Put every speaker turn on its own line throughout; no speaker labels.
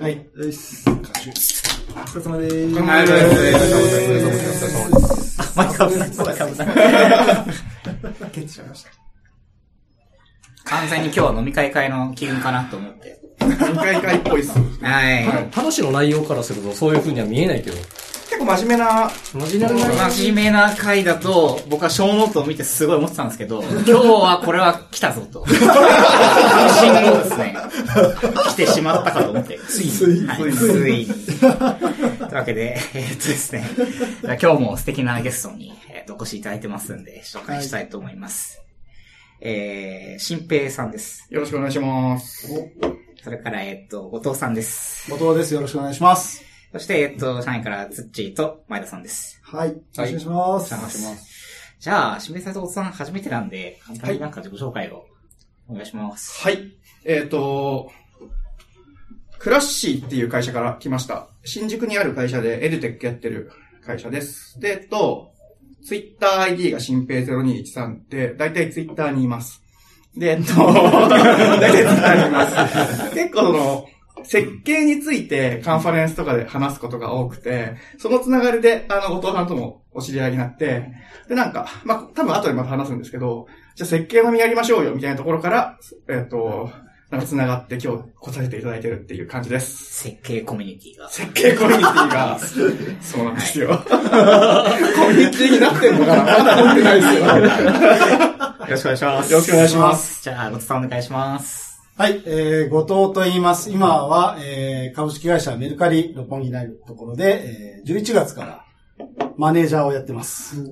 はい。よし。お疲れ様でーす。
はいお疲れ様
です。
あ、マイク危ない、マイク危ない。
蹴ってしまいました。
完全に今日は飲み会回の機運かなと思って。
飲み会回っぽいっす。
はい。
話の内容からするとそういう風には見えないけど。
真面目な、
真面目な
真面目な回だと、僕はショーノートを見てすごい思ってたんですけど、今日はこれは来たぞと。確信をですね、来てしまったかと思って。ついに。はい、ついに。というわけで、えーっとですね、今日も素敵なゲストに、えーお越しいただいてますんで、紹介したいと思います。えー、新平さんです。
よろしくお願いします。
それから、えーっと、後藤さんです。
後藤です。よろしくお願いします。
そして、えーっと、社員からツッチーと前田さんです。
はい。よろしくお願いします。
お願いします。じゃあ、新平さんと後藤さん初めてなんで、簡単になんか自己紹介をお願いします。
はい。えっ、と、クラッシーっていう会社から来ました。新宿にある会社でエデュテックやってる会社です。で、えっと、ツイッター ID が新平0213で、だいたいツイッターにいます。で、えっと、だいたいツイッターにいます。結構その、設計についてカンファレンスとかで話すことが多くて、そのつながりで、あの、後藤さんともお知り合いになって、で、なんか、まあ、多分後でまた話すんですけど、じゃあ設計のみやりましょうよ、みたいなところから、えっ、と、なんか繋がって今日来させていただいてるっていう感じです。
設計コミュニティが。
設計コミュニティが、そうなんですよ。コミュニティになってんのかな？まだ思ってないですけど。
よろしくお願いします。
よろしくお願いします。
じゃあ、後藤さんお願いします。
はい、えー、後藤と言います。今は、えー、株式会社メルカリ六本木にあるところで、えー、11月からマネージャーをやってます。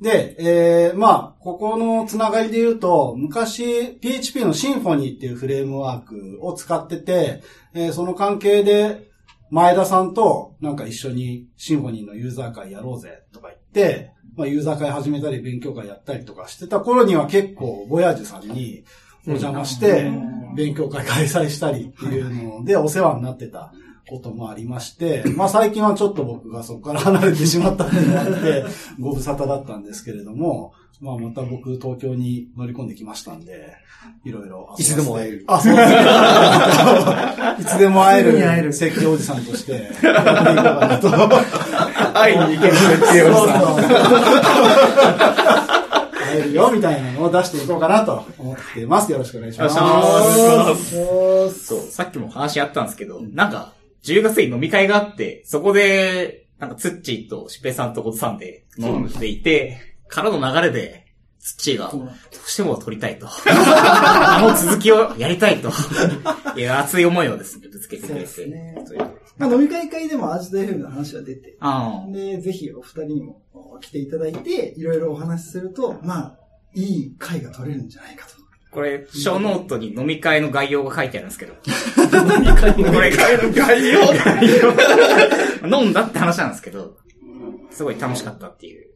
で、えー、まあ、ここのつながりで言うと、昔 PHP のシンフォニーっていうフレームワークを使ってて、えー、その関係で前田さんとなんか一緒にシンフォニーのユーザー会やろうぜとか言って、まあ、ユーザー会始めたり勉強会やったりとかしてた頃には結構、ボヤージュさんにお邪魔して、勉強会開催したりっていうのでお世話になってたこともありまして、まあ最近はちょっと僕がそこから離れてしまったっていうのがあって、ご無沙汰だったんですけれども、まあまた僕東京に乗り込んできましたんで、いろいろ。
いつでも会える
あ、そうですね。いつでも会える設計おじさんとして。
会いに行ける設計をさ。
会えるよみたいなのを出していこうかなと思っています。よろしくお願いします。
よろしくお願いし
ます。
そう、さっきも話あったんですけど、なんか、10月に飲み会があって、そこで、なんか、ツッチーとシペさんとコトさんで飲んでいて、からの流れで、ツッチーが、どうしても撮りたいと。あの続きをやりたいと。いや、熱い思いをですね、ぶつけてくれて。
そうですねまあ、飲み会会でもアージド FM の話が出て、
あ
で、ぜひお二人にも来ていただいて、いろいろお話しすると、まあ、いい回が録れるんじゃないかと。
これ、ショーノートに飲み会の概要が書いてあるんですけど。飲み会の
概要
飲んだって話なんですけど、すごい楽しかったっていう。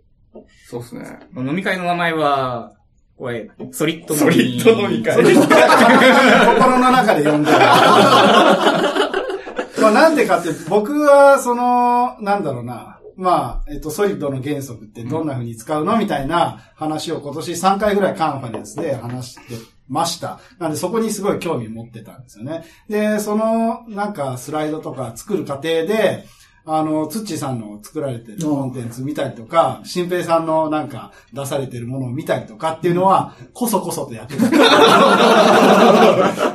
そうですね。
飲み会の名前は、これ、
SOLID SOLID 飲み会。
心の中で呼んでる。まあなんでかって、僕は、その、なんだろうな。まあ、えっと、 SOLID の原則ってどんな風に使うのみたいな話を今年3回ぐらいカンファレンスで話してました。なんでそこにすごい興味持ってたんですよね。で、その、なんかスライドとか作る過程で、あの、つっちさんの作られてるコンテンツ見たりとか、新平さんのなんか出されてるものを見たりとかっていうのは、こそこそとやってた。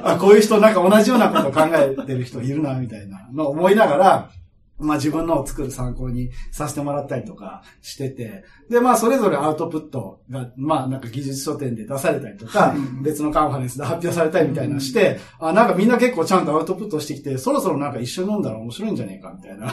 あこういう人なんか同じようなこと考えてる人いるな、みたいなのを思いながら、まあ自分のを作る参考にさせてもらったりとかしてて、でまあそれぞれアウトプットが、まあなんか技術書店で出されたりとか、別のカンファレンスで発表されたりみたいなして、あ、なんかみんな結構ちゃんとアウトプットしてきて、そろそろなんか一緒に飲んだら面白いんじゃねえかみたいな。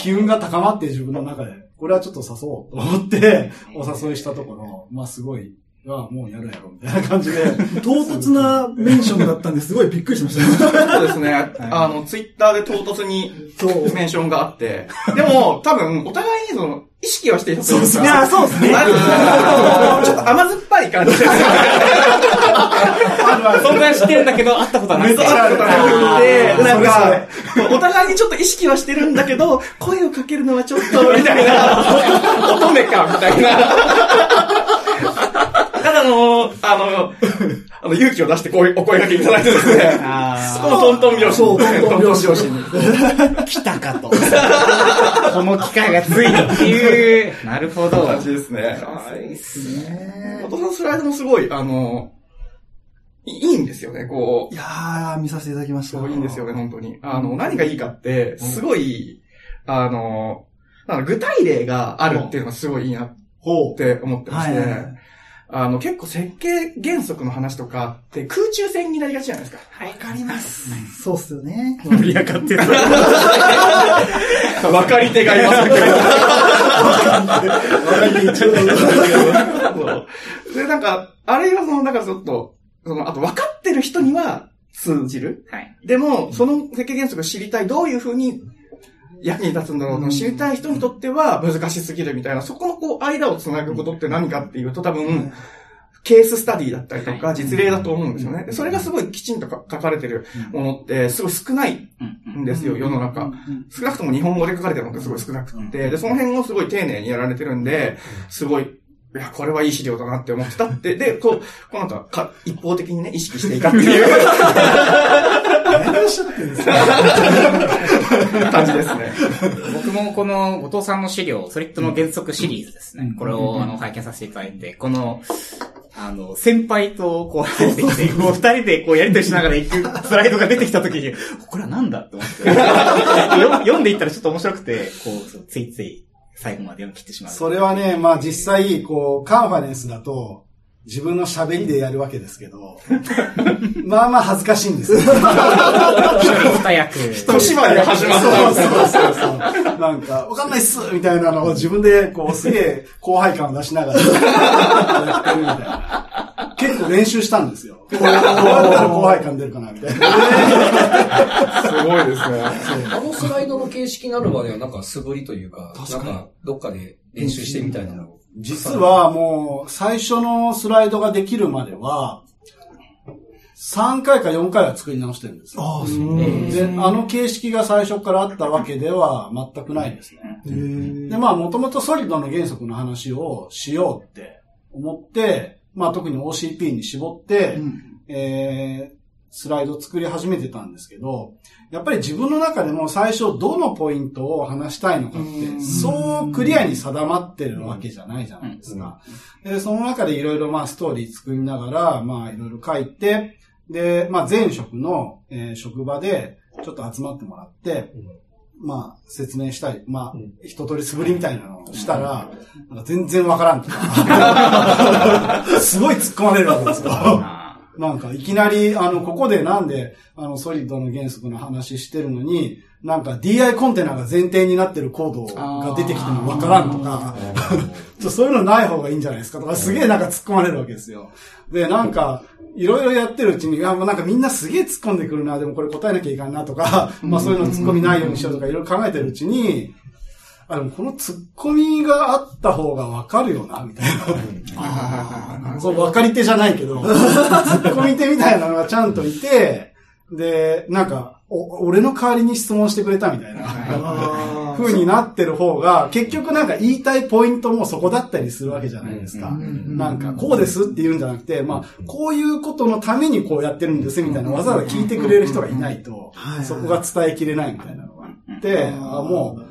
機運が高まって自分の中で、これはちょっと誘おうと思って、お誘いしたところ、まあすごい、あもうやるやろ、みたいな感じで。
唐突なメンションだったんですごいびっくりしましたね。
そうですね。あの、ツイッターで唐突に
そう。
メンションがあって、でも、多分、お互いにその、意識はしていたというか。
いや、そうですね。
ちょっと甘酸っぱい感じですね。
存在してるんだけど、会ったことはない。
目指したことななんか、お互いにちょっと意識はしてるんだけど、声をかけるのはちょっと、みたいな、乙女か、みたいな。の、あの、あの、勇気を出してこういうお声掛けいただいてですね。
あ
そこのトントン拍子。
そうトントン拍子
に。
来たかと。この機会がついにっていう。なるほど。
感じですね。
はいっすね。
ね
お父さんスライドもすごい、あの、いいいんですよね、こう
い。やー、見させていただきました。
そういいんですよね、本当に。あの、何がいいかって、すごい、あの、なんか具体例があるっていうのがすごいいいなっ。て思ってまして、
はいはいはい
あの、結構設計原則の話とかって空中戦になりがちじゃないですか。
わ
わかります。そうっすよね。
盛り上がってる。
分かり手がいますけど。そうで、なんか、あれがその、なんかちょっと、その、あと分かってる人には通じる。
はい。
でも、その設計原則を知りたい、どういうふうに役に立つんだろうと、知りたい人にとっては難しすぎるみたいな、そこのこう、間をつなぐことって何かっていうと、多分、ケーススタディだったりとか、実例だと思うんですよね。でそれがすごいきちんとか書かれてるものって、すごい少ない
うん
んですよ、世の中。少なくとも日本語で書かれてるのってすごい少なくて、で、その辺をすごい丁寧にやられてるんで、すごい、いや、これはいい資料だなって思ってたって、で、こう、こうなんかか、一方的にね、意識していたっていう
何をおっしゃってるんですか
感じですね。
僕もこの後藤さんの資料、ソリッドの原則シリーズですね。これをあの拝見させていただいて、この、あの、先輩とこう出てきて、こう二人でこうやりとりしながら行くスライドが出てきた時に、これはなんだって思って。よ読んでいったらちょっと面白くて、こうついつい最後まで読み切ってしまう。
それはね、まあ実際、こう、カンファレンスだと、自分の喋りでやるわけですけど、まあまあ恥ずかしいんですよ。
一人二役。
小芝居が始まったんですよ。
そうそうそう。なんか、わかんないっすみたいなのを自分で、こう、すげえ、後輩感を出しながら、やってるみたいな。結構練習したんですよ。こうやったら後輩感出るかな、みたいな。
すごいですね。
あのスライドの形式になるまではなんか素振りというか、なんかどっかで練習してみたいなのを。
実はもう、最初のスライドができるまでは、3回か4回は作り直してるんですよ。
ああ、そう。
で、あの形式が最初からあったわけでは全くないですね。で、まあ、もともとソリッドの原則の話をしようって思って、まあ、特に OCP に絞って、えー、スライドを作り始めてたんですけど、やっぱり自分の中でも最初どのポイントを話したいのかって、そうクリアに定まってるわけじゃないじゃないですか。で、その中でいろいろまあストーリー作りながら、まあいろいろ書いて、で、まあ前職の、えー職場でちょっと集まってもらって、まあ説明したり、まあ一通り素振りみたいなのをしたら、なんか全然わからんとか、すごい突っ込まれるわけですよ。
あ
なんか、いきなり、あの、ここでなんで、あの、ソリッドの原則の話してるのに、なんか DI コンテナが前提になってるコードが出てきてもわからんとか、そういうのない方がいいんじゃないですかとか、すげえなんか突っ込まれるわけですよ。で、なんか、いろいろやってるうちに、あもうなんかみんなすげえ突っ込んでくるな、でもこれ答えなきゃいかんなとか、まあそういうの突っ込みないようにしようとかいろいろ考えてるうちに、あ、でもこの突っ込みがあった方がわかるよな、みたいな。そう、分かり手じゃないけど、突っ込み手みたいなのがちゃんといて、で、なんか、お俺の代わりに質問してくれたみたいな、
あ
風になってる方が、結局なんか言いたいポイントもそこだったりするわけじゃないですか。なんか、こうですって言うんじゃなくて、まあ、こういうことのためにこうやってるんですみたいな、わざわざ聞いてくれる人がいないと
はい、
そこが伝えきれないみたいなのがあって、あもう、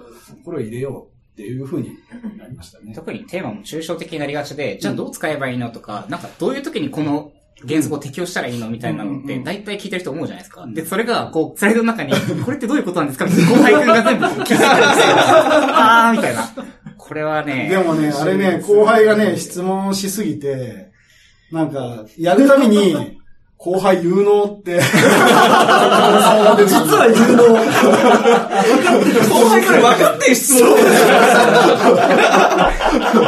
これを入れようっていう風になりましたね。
特にテーマも抽象的になりがちで、じゃあどう使えばいいのとか、なんかどういう時にこの原則を適用したらいいのみたいなのって、大体聞いてる人思うじゃないですか。で、それが、こう、スライドの中に、これってどういうことなんですかみたいな後輩くんが全部気づいてるんですよ。あー、みたいな。これはね、
でもね、あれね、後輩がね、質問しすぎて、なんか、やるたびに、後輩有能って、
実は有能。
後輩これ 分かってる質問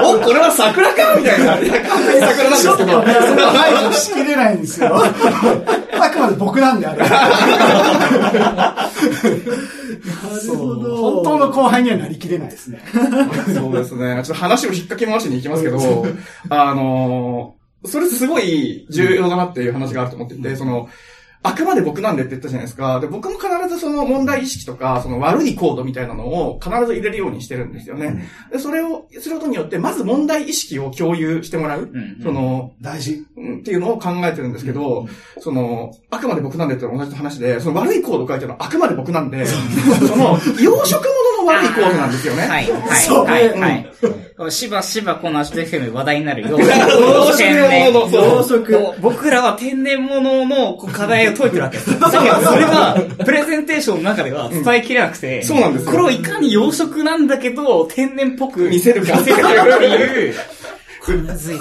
お、これは桜かみたいな。いや、完全に桜なんですけど。
それは排除しきれないんですよ。あくまで僕なんで、あれ。本当の後輩にはなりきれないですね。
そうですね。ちょっと話を引っ掛け回しに行きますけど、あのーそれすごい重要だなっていう話があると思ってて、その、あくまで僕なんでって言ったじゃないですか。で、僕も必ずその問題意識とか、その悪いコードみたいなのを必ず入れるようにしてるんですよね。で、それをすることによって、まず問題意識を共有してもらう。
うん
その、
大事。
うんっていうのを考えてるんですけど、その、あくまで僕なんでって同じ話で、その悪いコードを書いてるのはあくまで僕なんで、その、養殖物の悪いコードなんですよね。
はい、はい、はい、はい。しばしばこのアジト FM 話題になるよう
養殖物の。
僕らは天然物の課題を解いてるわけです。だけど、それが、プレゼンテーションの中では伝えきれなくて、
そうなんですよ。
これをいかに養殖なんだけど、天然っぽく
見せるか。
見せるかっていう、むずい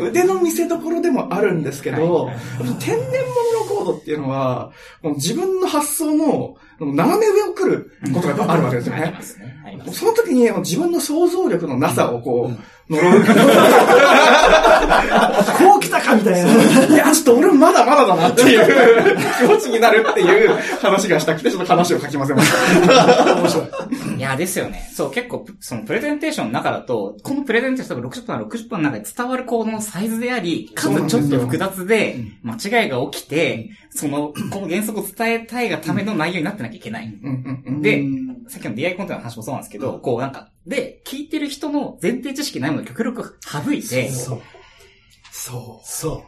腕の見せ所でもあるんですけど、天然物のコードっていう。のは、自分の発想の斜め上を来ることがあるわけですよね。
ありますね。あります。
その時に自分の想像力のなさをこう、呪う。
こう来たかみたいな。
いや、ちょっと俺まだまだだなっていう 気持ちになるっていう話がしたくて、ちょっと話を書きません。面白い。
いや、ですよね。そう、結構、そのプレゼンテーションの中だと、このプレゼンテーション多分60分なら60分の中で伝わるコードのサイズであり、かつちょっと複雑で、間違いが起きて、その、この原則を伝えたいがための内容になってなきゃいけない。で、さっきの DI コンテンツの話もそうなんですけど、こうなんか、で、聞いてる人の前提知識ないものを極力省いて、っ
そう。
そ
そ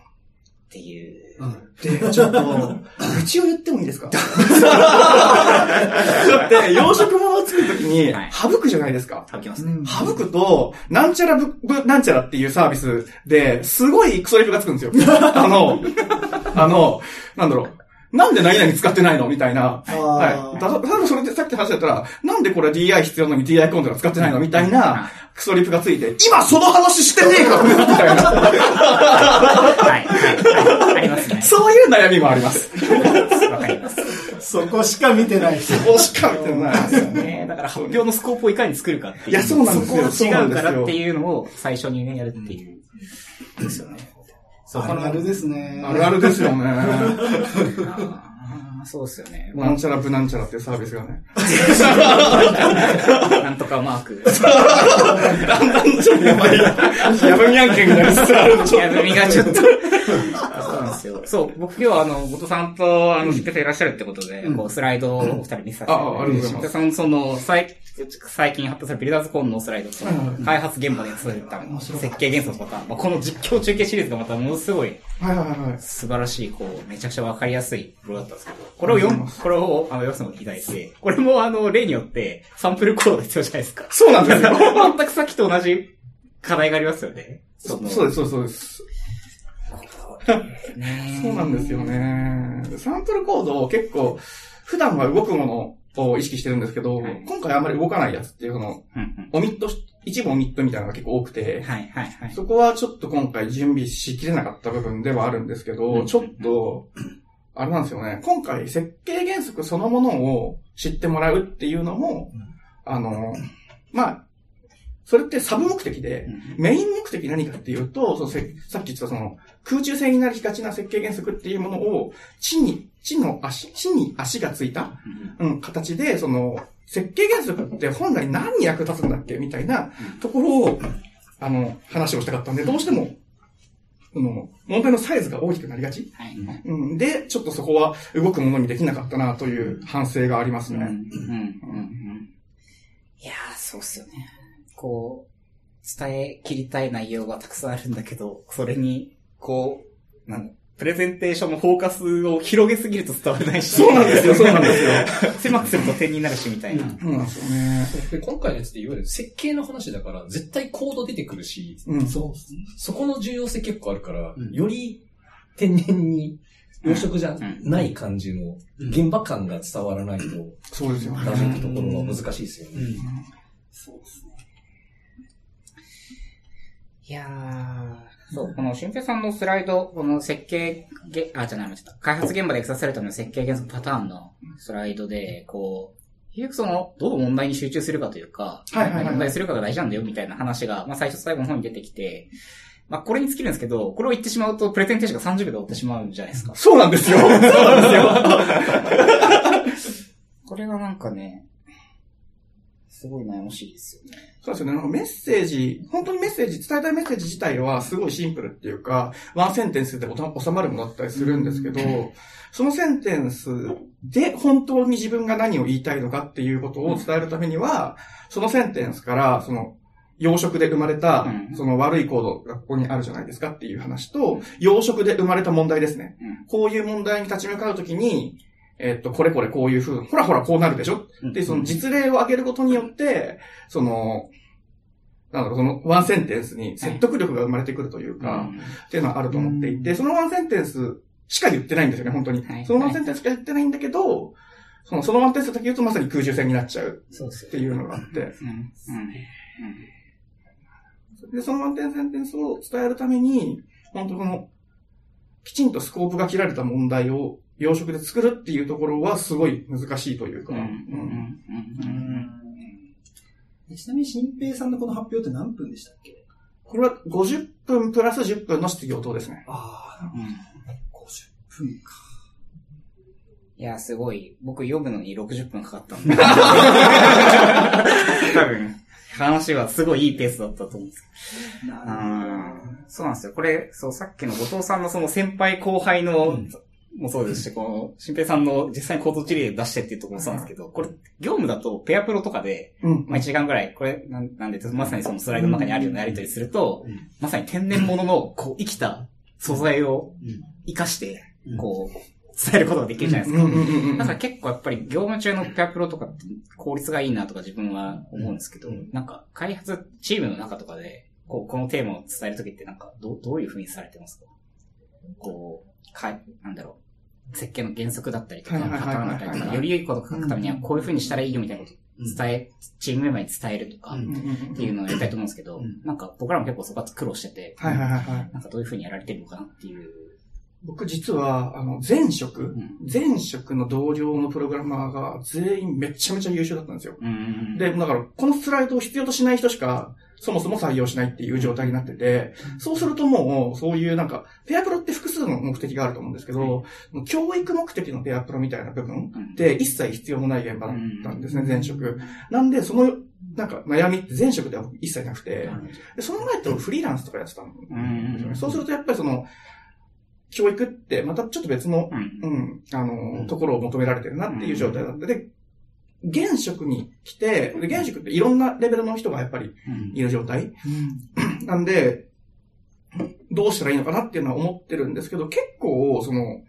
ていう。
う。うん。
う。で、ちょっと、愚痴を言ってもいいですか？だって、養殖物を作るときに
はい、
省くじゃないですか。
省きますね。
省くと、なんちゃらぶ、ぶ、なんちゃらっていうサービスで、すごいクソリフがつくんですよ。あの、あの、なんだろう。なんで何々使ってないのみたいな。はい。だ、ただそれでさっきの話だったら、なんでこれ DI 必要なのに DI コンテナ使ってないの？みたいな、クソリプがついて、今その話してねえかみたいな。
はい。はい。ありますね。
そういう悩みもあります。
わかります。
そこしか見てない人。
こうしか見てない。
ねだから発表のスコープをいかに作るかっていう。
いやそうなんですよ
そこが違うからっていうのを最初にね、やるっていう。ですよね。そう、
あるあるですね。
あるあるですよね。
そうですよね。
なんちゃらブなんちゃらっていうサービスがね。
なんとかマーク。
だんだんちょっとやばい。やぶみ案件になりつつある
や、みがちょっと。ですよ。そう、僕今日はあの、後藤さんと、あの、知ってていらっしゃるってことで、こう、スライドをお二人見せさせて
ああありがとうございます
でさん、その、最最近発表されるビルダーズコンのスライドと、開発現場でそういった設計原則とか、まあこの実況中継シリーズがまたものすごい
はいはいはい。
素晴らしい、こう、めちゃくちゃわかりやすいプロだったんですけど、これを読む、これを、あの、読むのをいただいて、これもあの、例によって、サンプルコードが必要じゃないですか。
そうなんですよ。
全くさっきと同じ課題がありますよね。
そ
の
そうです、そうです、そうなんですよね。サンプルコードを結構、普段は動くものを意識してるんですけど、
はい
今回あんまり動かないやつっていう、その、
うんうん
オミットし、一部オミットみたいなのが結構多くて、
はいはいはい。
そこはちょっと今回準備しきれなかった部分ではあるんですけど、
うん
ちょっと、あれなんですよね。今回設計原則そのものを知ってもらうっていうのも、あの、まあ、それってサブ目的で、メイン目的何かっていうと、そのせさっき言ったその空中戦になりがちな設計原則っていうものを地に、地の足、地に足がついた、うん、形で、その設計原則って本来何に役立つんだっけみたいなところを、あの、話をしたかったんで、どうしても、その、問題のサイズが大きくなりがち。
はい。
うん、で、ちょっとそこは動くものにできなかったなという反省がありますね。
うんうん。いやー、そうっすよね。こう、伝え切りたい内容がたくさんあるんだけど、それに、こう、なんプレゼンテーションのフォーカスを広げすぎると伝わらないし。
そうなんですよ、そうなんですよ。
狭くすると点になるし、みたいな。
そうなんですよね。
で今回のやつっていわゆる設計の話だから、絶対コード出てくるし、
うん。
そうですね。
そこの重要性結構あるから、
うん
より天然に養殖じゃ
ん
ない感じの現場感が伝わらないと
そうですよね。
ダメってところは難しいですよね。
そうですね。
いやー、そう、この新平さんのスライド、この設計げ、あ、じゃない、間違った。開発現場でエクサされるための設計原則パターンのスライドで、こう、結局その、どう問題に集中するかというか、
はいはいはい
問題するかが大事なんだよみたいな話が、まあ最初最後の方に出てきて、まあこれに尽きるんですけど、これを言ってしまうと、プレゼンテーションが30秒で終わってしまうんじゃないですか。
そうなんですよ。そうなんですよ。
これはなんかね、すごい悩ましいですよね。
そうですよね。なんかメッセージ、本当にメッセージ、伝えたいメッセージ自体はすごいシンプルっていうか、ワンセンテンスで収まるものだったりするんですけど、そのセンテンスで本当に自分が何を言いたいのかっていうことを伝えるためには、そのセンテンスから、その、養殖で生まれた
う、ん
その悪い行動がここにあるじゃないですかっていう話と、養殖で生まれた問題ですね。
うん
こういう問題に立ち向かうときに、えっと、これこれこういう風、ほらほらこうなるでしょ？で、その実例を挙げることによって、その、なんだろう、そのワンセンテンスに説得力が生まれてくるというか、っていうのはあると思っていて、そのワンセンテンスしか言ってないんですよね、本当に。
はい。
そのワンセンテンスしか言ってないんだけど、その、そのワンセンテンスだけ言うとまさに空中戦になっちゃうっていうのがあって、
うん。うん。
で、そのワンセンテンスを伝えるために、本当この、きちんとスコープが切られた問題を養殖で作るっていうところはすごい難しいというか、
ちなみに新平さんのこの発表って何分でしたっけ？
これは50分プラス10分の質疑応答ですね。
ああ、
うん。
50分か。
いや、すごい。僕読むのに60分かかったんで。多分、話はすごいいいペースだったと思うんですけど。うんそうなんですよ。これ、そう、さっきの後藤さんのその先輩後輩の、もそうですし、この、新平さんの実際に行動事例出してっていうところもそうなんですけど、これ、業務だとペアプロとかで、
うん。
まあ1時間ぐらい、これ、なんなんで、まさにそのスライドの中にあるようなやりとりすると、まさに天然物の、こう、生きた素材を活かして、こう、伝えることができるじゃないですか。だから結構やっぱり業務中のペアプロとかって効率がいいなとか自分は思うんですけど、なんか開発チームの中とかで、こう、このテーマを伝えるときってなんかどう、どういう風にされてますか？こう、かい、なんだろう。設計の原則だったりとか、パターンだったりとか、より良いことを書くためにはこういう風にしたらいいよみたいなことを伝え、チームメンバーに伝えるとか、っていうのをやりたいと思うんですけど、
ん
なんか僕らも結構そこは苦労してて。なんかどういう風にやられてるのかなっていう。
僕実は、あの、前職、
ん
前職の同僚のプログラマーが全員めちゃめちゃ優秀だったんですよ。
うん
で、だから、このスライドを必要としない人しか、そもそも採用しないっていう状態になってて、そうするともう、そういうなんか、ペアプロって複数の目的があると思うんですけど、教育目的のペアプロみたいな部分
うん
って一切必要のない現場だったんですね、
うん
前職。なんで、その、なんか悩みって前職では一切なくて、でその前とフリーランスとかやってたんですよ
うん
ね。そうするとやっぱりその、教育ってまたちょっと別の、
うん
うん、あの、ところを求められてるなっていう状態だった。で、現職に来て、で現職っていろんなレベルの人がやっぱり
うん。
いる状態。なんで、どうしたらいいのかなっていうのは思ってるんですけど、結構、その、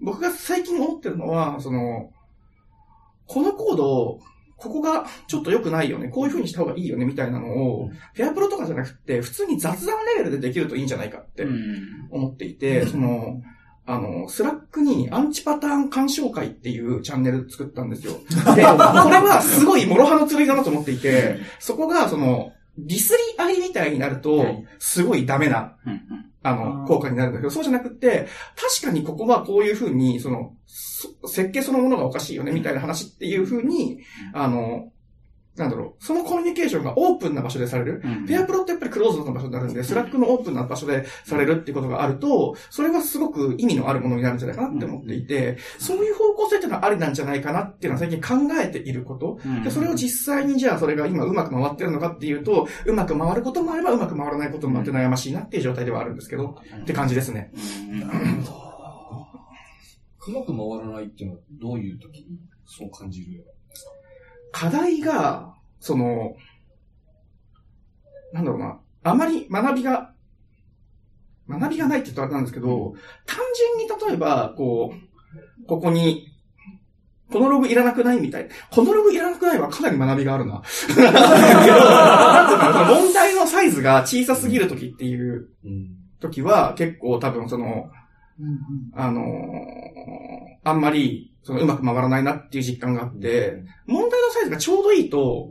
僕が最近思ってるのは、その、このコード、ここがちょっと良くないよね、こういう風にした方がいいよね、みたいなのを、ペアプロとかじゃなくて、普通に雑談レベルでできるといいんじゃないかって
うん。
思っていて、その、あの、スラックにアンチパターン鑑賞会っていうチャンネル作ったんですよ。で、これはすごい諸刃の剣だなと思っていて、そこがその、ディスり合いみたいになると、すごいダメな、あの、効果になるんだけど、そうじゃなくって、確かにここはこういうふうに、その、そ設計そのものがおかしいよね、みたいな話っていうふうに、あの、なんだろう、そのコミュニケーションがオープンな場所でされる。
うん。
ペアプロってやっぱりクローズドな場所になるんで、スラックのオープンな場所でされるっていうことがあると、それはすごく意味のあるものになるんじゃないかなって思っていて、そういう方向性っていうのはありなんじゃないかなっていうのは最近考えていること。
うん。
で、それを実際にじゃあそれが今うまく回ってるのかっていうと、うまく回ることもあればうまく回らないこともあって悩ましいなっていう状態ではあるん。ですけど、って感じですね。
うん。
うまく回らないっていうのはどういう時にそう感じるよ
課題が、その、なんだろうな、あまり学びが、学びがないって言ったらあれなんですけど、単純に例えば、こう、ここに、このログいらなくないみたい。このログいらなくないはかなり学びがあるな。問題のサイズが小さすぎる時っていう
うん。
時は、結構多分その、あのーあんまり、そのうまく回らないなっていう実感があって、問題のサイズがちょうどいいと、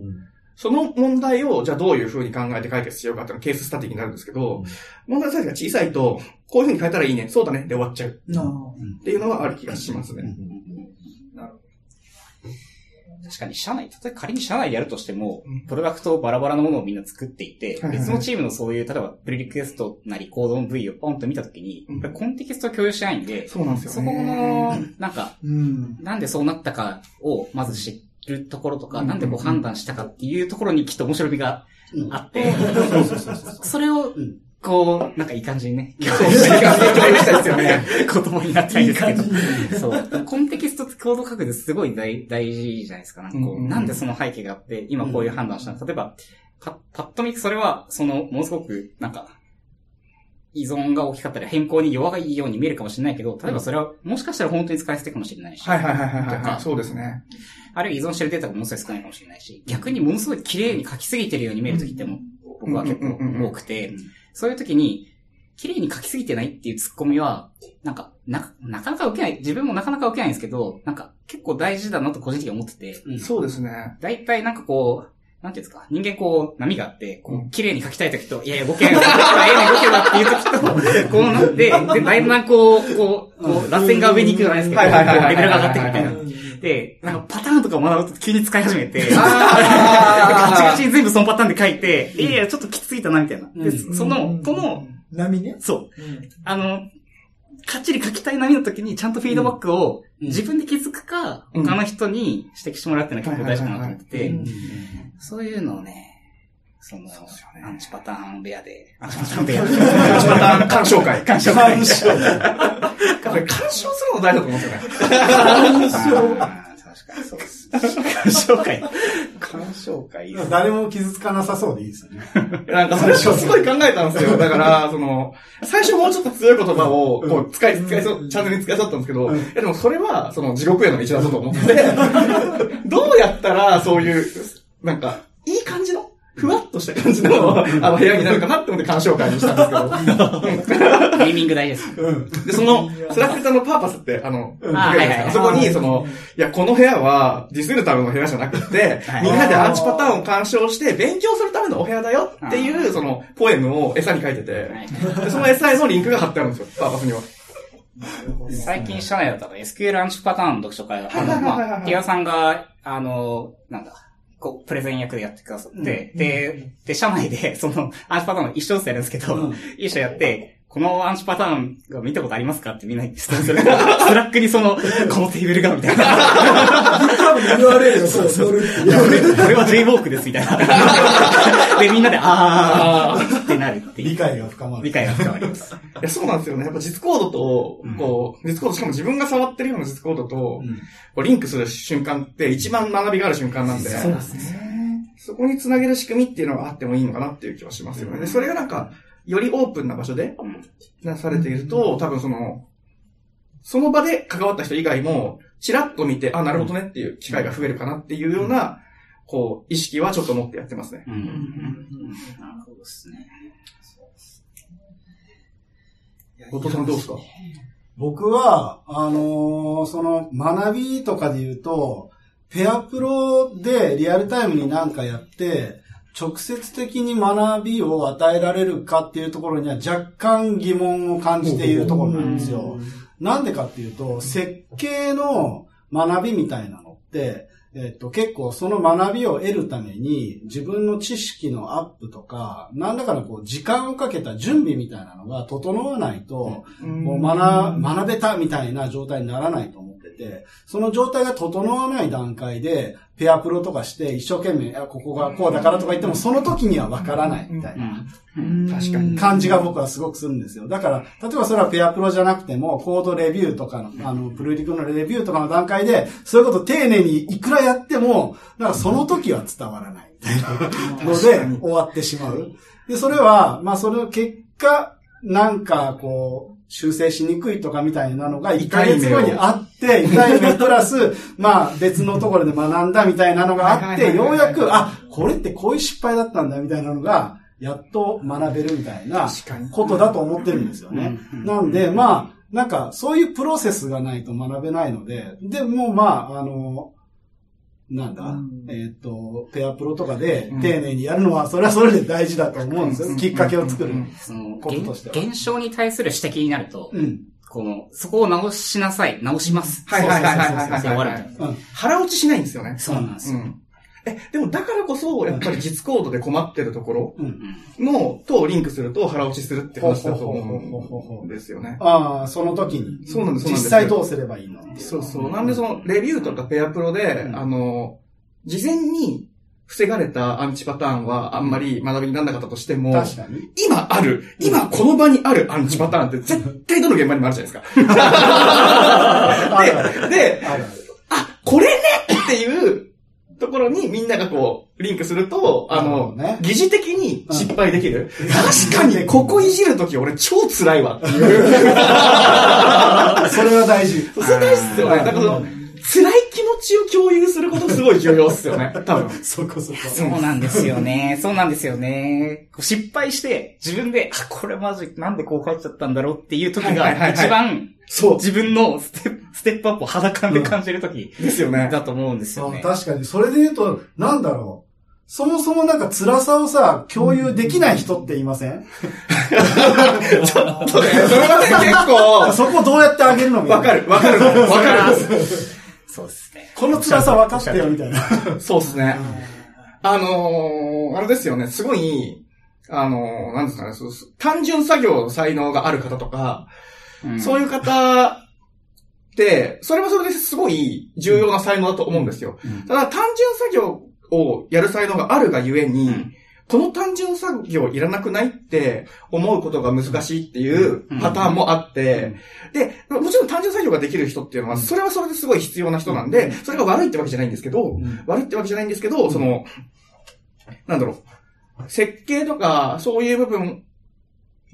その問題を、じゃあどういう風に考えて解決しようかっていうのはケーススタディになるんですけど、問題のサイズが小さいと、こういう風に変えたらいいね、そうだね、で終わっちゃう。っていうのはある気がしますね。
確かに社内、例えば仮に社内でやるとしても
うん、
プロダクトをバラバラのものをみんな作っていて別のチームのそういう、例えばプリリクエストなりコードの V をポンと見たときに、コンテキストを共有しないんで、
そうなんですよ
そこの
ね。、
なんか、
うん。
なんでそうなったかをまず知っるところとか、
うん
なんでこう判断したかっていうところにきっと面白みが
うん
あって、
そ
れを
うん、
こう、なんかいい感じにね、
そう、いい感じに共有したいですよね。
言葉になったんですけど
いい感。
そう。コンテキストコード書くってすごい大大事じゃないですか。なんかこう、なんでその背景があって、今こういう判断をしたの例えば、パパッと見それは、その、ものすごく、なんか、依存が大きかったり変更に弱いように見えるかもしれないけど、例えばそれは、もしかしたら本当に使い捨てかもしれないし、
はいはいはいはいはい。そうですね。
あるいは依存してるデータがものすごい少ないかもしれないし、逆にものすごい綺麗に書きすぎてるように見えるときっても、僕は結構多くて、そういうときに、綺麗に書きすぎてないっていうツッコミは、なんか、な、なかなか受けない、自分もなかなか受けないんですけど、なんか、結構大事だなと個人的に思ってて、
うん。
そうですね。
大体なんかこう、なんていうんですか、人間こう、波があって、こ
う
綺麗に書きたいときと、いやいや、動けない、動けない、ええね動けばっていうときと、こうなって、で、だいぶなんかこう、こう、こう、螺旋が上に行くじゃないですけど、
はいはいはいはい。
こうレベルが上がっていくみたいな。
うん。
で、なんかパターンとかを学ぶと急に使い始めて、ガチガチに全部そのパターンで書いて、いやいや、ちょっときつすぎたな、みたいな。で、
うん。
その、この、、
波ね。
そう、
うん。
あの、かっちり書きたい波の時にちゃんとフィードバックを
うん。
自分で気づくか、
うん。
他の人に指摘してもらうっていうのは結構大事かなと思ってて、
うん。
そういうのをね、その、
そね。
アンチパターン部屋で、アンチパターン部屋。で、
パターン鑑賞会。
鑑賞
鑑賞。
これ鑑賞するの大事だと思うんですよね。
あー確かにそうです。鑑賞会。鑑賞会。
誰も傷つかなさそうでいいですよね。
なんか最初すごい考えたんですよ。だから、その、最初もうちょっと強い言葉を、こう、使い、使いそう、チャンネルに使いそうだったんですけど、
うん
いやでもそれは、その、地獄への道だぞと思って、どうやったら、そういう、なんか、いい感じの、ふわっとした感じの、あの、部屋になるかなって思って鑑賞会にしたんですけど、
ネーミング大事です。
うん。
で、その、 Slack さんの purpose って、あの、そこに、その、いや、この部屋は、ディスるための部屋じゃなくて
はい、
みんなでアンチパターンを鑑賞して、勉強するためのお部屋だよっていう、その、ポエムを餌に書いてて、でその餌へのリンクが貼ってあるんですよ、 purpose には。
最近社内だったら SQL アンチパターン読書会が、あの、
はいはいはいはい。
まあ、ティアさんが、あの、なんだ、こう、プレゼン役でやってくださって、で、で、社内で、その、アンチパターンを一章ずつやるんですけど、
うん。
一章やって、このアンチパターンが見たことありますかってみんなに質問すると、 Slack にその、このテーブルが、みたいな。
多分 URL がそう載るって
いや、これ、これは Jaywalk です、みたいな。で、みんなで、あーってなるっていう。
理解が深まる。
理解が深まります。
いや、そうなんですよね。やっぱ実コードと
うん、
こう、実コード、しかも自分が触ってるような実コードと、
うん
こうリンクする瞬間って一番学びがある瞬間なんで、
そうですね。
そこにつなげる仕組みっていうのがあってもいいのかなっていう気はしますよね。で、それがなんか、よりオープンな場所で
うん
なされていると、多分その、その場で関わった人以外も、チラッと見て、あ、なるほどねっていう機会が増えるかなっていうような、こう、意識はちょっと持ってやってますね。
うん。うん。なるほどですね。
後藤さん。どうですか
僕は、あのーその、学びとかで言うと、ペアプロでリアルタイムになん。かやって、直接的に学びを与えられるかっていうところには若干疑問を感じているところなんですよ。なんでかっていうと、設計の学びみたいなのって、えっと、結構その学びを得るために自分の知識のアップとか、なんだかのこう時間をかけた準備みたいなのが整わないと、もう学、学べたみたいな状態にならないと思その状態が整わない段階で、ペアプロとかして一生懸命、いや、ここがこうだからとか言っても、その時にはわからないみたいな。
確かに。
感じが僕はすごくするんですよ。だから、例えばそれはペアプロじゃなくても、コードレビューとかの、あの、プルリクのレビューとかの段階で、そういうこと丁寧にいくらやっても、なんかその時は伝わらないみたいなので、終わってしまう。で、それは、まあその結果、なんかこう、修正しにくいとかみたいなのが1ヶ月後にあって、痛い目プラス、まあ別のところで学んだみたいなのがあって、ようやく、あ、これってこういう失敗だったんだみたいなのが、やっと学べるみたいなことだと思ってるんですよね。
うん
なんで、まあ、なんか、そういうプロセスがないと学べないので、でもまあ、あの、なんだ、
うん
えっ、と、ペアプロとかで
うん
丁寧にやるのは、それはそれで大事だと思うんですよ。
うん
きっかけを作る。こととしては
現象に対する指摘になると、
うん。
この、そこを直しなさい、直します。
はいはいはいはいはいはい。腹落ちしないんですよね。
そうなんですよ。
うん。え、でもだからこそ、やっぱり実コードで困ってるところ
うん。
の、とリンクすると腹落ちするって話だと思うんですよね。
ああ、その時に。
そうなんです
実際どうすればいいの
そうそう。なんでその、レビューとかペアプロで、
うん
あの、事前に防がれたアンチパターンはあんまり学びにならなかったとしても、
確かに。
今ある、今この場にあるアンチパターンって絶対どの現場にもあるじゃないですか。で、で、
あ、
これねっていうところにみんながこう、リンクすると、あの、
ね
疑似的に失敗できる。確かに、ここいじるとき俺超辛いわっていう。
それは大事。
それ大事っすよね。だからその、辛い気持ちを共有することすごい重要っすよね。多分。
そこそこ。
そうなんですよね。そうなんですよね。失敗して、自分で、あ、これマジ、なんでこう書いちゃったんだろうっていう時が、一番、
そう。
自分のステップ、ステップアップを肌感で感じる時
ですよね。
だと思うんですよね。
確かに。それで言うと、なんだろう。そもそもなんか辛さをさ、共有できない人って言いません？
そうね。それはね、結構、
そこどうやってあげるの。
わかる、わかる、わかる。
そうですね。
この辛さ分かってよ、みたいな。
そうですね。あのー、あれですよね、すごい、あのー、なんですかね、そう単純作業の才能がある方とか、そう
い
いう方それはそれですごい重要な才能だと思うんですよ。
うん。
ただ単純作業をやる才能があるがゆえに、
うん。
この単純作業いらなくないって思うことが難しいっていうパターンもあって、で、もちろん単純作業ができる人っていうのは、それはそれですごい必要な人なんで、それが悪いってわけじゃないんですけど、悪いってわけじゃないんですけど、その、なんだろう、設計とか、そういう部分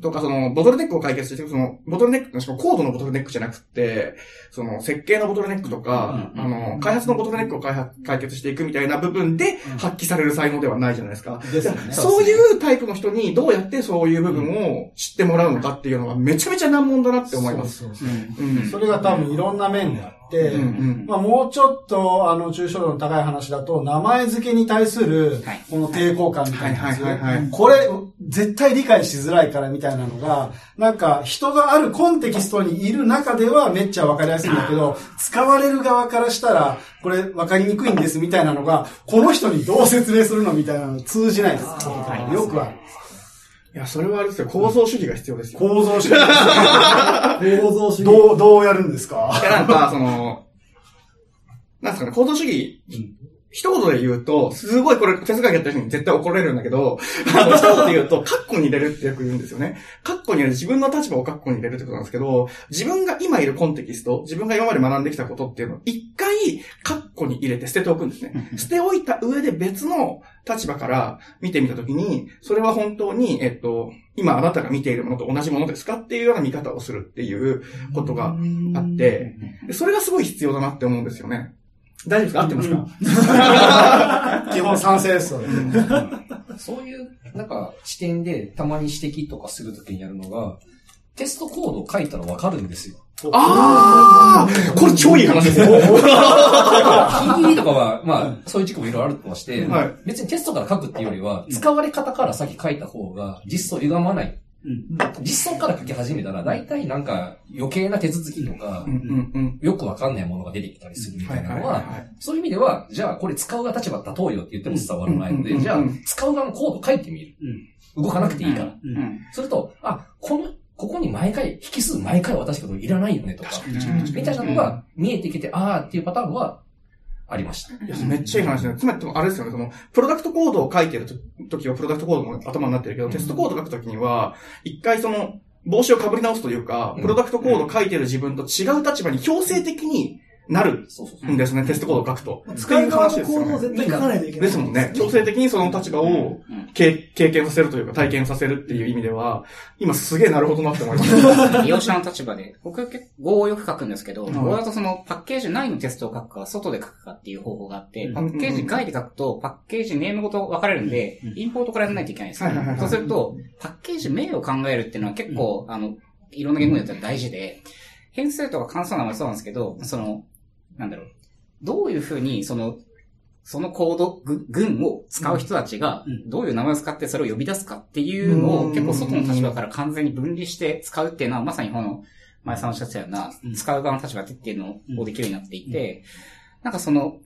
とか、その、ボトルネックを解決していく、その、ボトルネック、しかもコードのボトルネックじゃなくて、その、設計のボトルネックとか、
うん
あの、開発のボトルネックを開発解決していくみたいな部分で発揮される才能ではないじゃないですか。
ですよね。
そういうタイプの人にどうやってそういう部分を知ってもらうのかっていうのがめちゃめちゃ難問だなって思います。
そうそう
うん。
うん。
それが多分いろんな面であって、
うんうん
まあもうちょっと、あの、抽象度の高い話だと、名前付けに対する
はい、
この抵抗感みたいなこれ、絶対理解しづらいからみたいなのが、なんか、人があるコンテキストにいる中ではめっちゃわかりやすいんだけど、使われる側からしたら、これわかりにくいんですみたいなのが、この人にどう説明するのみたいなの通じないです。よくある。
いや、それはあれですよ。構造主義が必要ですよ。
構造主義。
構造主義。
どう、どうやるんですか？
いや、なんか、その、なんですかね、構造主義、一言で言うと、すごいこれ、哲学やった人に絶対怒られるんだけど、あの一言で言うと、カッコに入れるってよく言うんですよね。カッコに入れる、自分の立場をカッコに入れるってことなんですけど、自分が今いるコンテキスト、自分が今まで学んできたことっていうのを、一回、カッコに入れて捨てておくんですね。捨ておいた上で別の立場から見てみたときに、それは本当に、えっと、今あなたが見ているものと同じものですかっていうような見方をするっていうことがあって、でそれがすごい必要だなって思うんですよね。大丈夫ですか？合ってますか、
基本賛成です、そ
ういう、なんか、視点でたまに指摘とかするときにやるのが、テストコードを書いたらわかるんですよ。
ああこれ超いい話ですよ。
PDD とかは、まあ、そういう軸もいろいろあるとして、
はい。
別にテストから書くっていうよりは、使われ方から先書いた方が実装歪まない。実装から書き始めたら、大体なんか余計な手続きとか。よくわかんないものが出てきたりするみたいなのはそういう意味では、じゃあこれ使う側立場立とうよって言っても伝わらないので、じゃあ使う側のコード書いてみる。動かなくていいから。
うん。
すると、あ、この、ここに毎回、引数毎回渡したこといらないよねとか、みたいなのが見えてきて、あーっていうパターンはありました。
いや、めっちゃいい話だね。つまり、あれですよね、その、プロダクトコードを書いてるときは、プロダクトコードも頭になってるけど、テストコード書くときには、一回その、帽子をかぶり直すというか、
うん
プロダクトコード書いてる自分と違う立場に強制的になる。んですね、テストコードを書くと。
使い側の行動を絶対書かないといけない。
ですもんね。強制的にその立場を
うん。
経経験させるというか、体験させるっていう意味では、今すげえなるほどなって思いました。
利用者の立場で、僕結構 Go をよく書くんですけど、
ん
Go だとそのパッケージ内のテストを書くか、外で書くかっていう方法があって、パッケージ外で書くと、パッケージネームごと分かれるんで、インポートからやらないといけないんですよ。そうすると、パッケージ名を考えるっていうのは結構、あの、いろんな言語によっては大事で、変数とか関数名前そうなんですけど、その、なんだろう、どういうふうに、その、そのコード、ぐ群を使う人たちが、どういう名前を使ってそれを呼び出すかっていうの
うん
を結構外の立場から完全に分離して使うっていうのは、まさにこの、前さんおっしゃってたような、使う側の立場でっていうのをできるようになっていて、なんかその、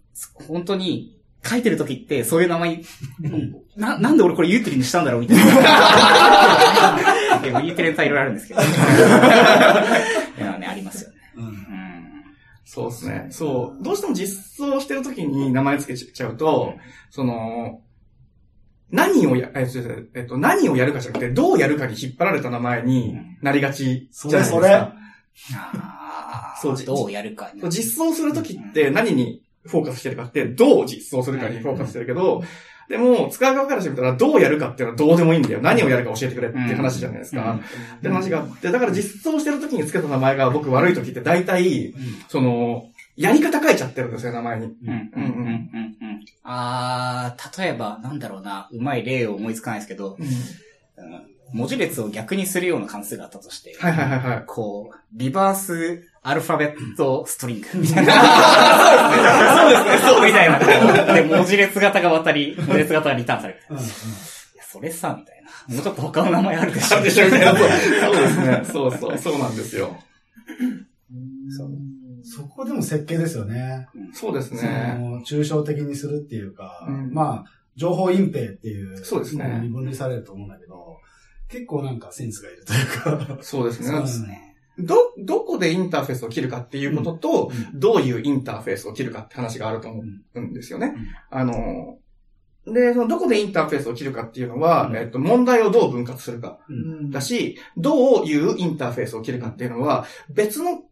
本当に、書いてる時って、そういう名前、な、なんで俺これユーティリにしたんだろうみたいな。でもユーティリのタイいろいろあるんですけど。いやね、ありますよ。
そうですね。そう。どうしても実装してるときに名前つけちゃうと、その、何をや、えっと、えっと、何をやるかじゃなくて、どうやるかに引っ張られた名前になりがちじゃないですか。
それそれ
そうじ
どうやるかに。
実装するときって何にフォーカスしてるかって、どう実装するかにフォーカスしてるけど、でも、使う側からしてみたら、どうやるかっていうのはどうでもいいんだよ。何をやるか教えてくれって話じゃないですか。って話があって、だから実装してるときにつけた名前が僕悪いときって大体、その、やり方書いちゃってるんですよ、名前に。
うんうんうんうんうん。あー、例えば、なんだろうな、うまい例を思いつかないですけど、うん文字列を逆にするような関数があったとして、
はいはいはいはい。
こう、リバースアルファベットストリングみたいな。
そうですね、そう
みたいな。で、文字列型が渡り、文字列型がリターンされる。
うんうん
いや、それさ、みたいな。もうちょっと他の名前あるでしょ。
あるでしょみたいな。そうですね。そうそう、そうなんですよ。
そ
こでも設計ですよね。
そうです
そ
ね。
の抽象的にするっていうか、
うん
まあ、情報隠蔽っていう
そうですね
に分類されると思うんだけど、結構なんかセンスがいるというか。
そうですね
そう。ですね。
ど、どこでインターフェースを切るかっていうことと、どういうインターフェースを切るかって話があると思うんですよね。あの、で、そのどこでインターフェースを切るかっていうのは、
うん。
えっと、問題をどう分割するか
うん。
だし、どういうインターフェースを切るかっていうのは、別の、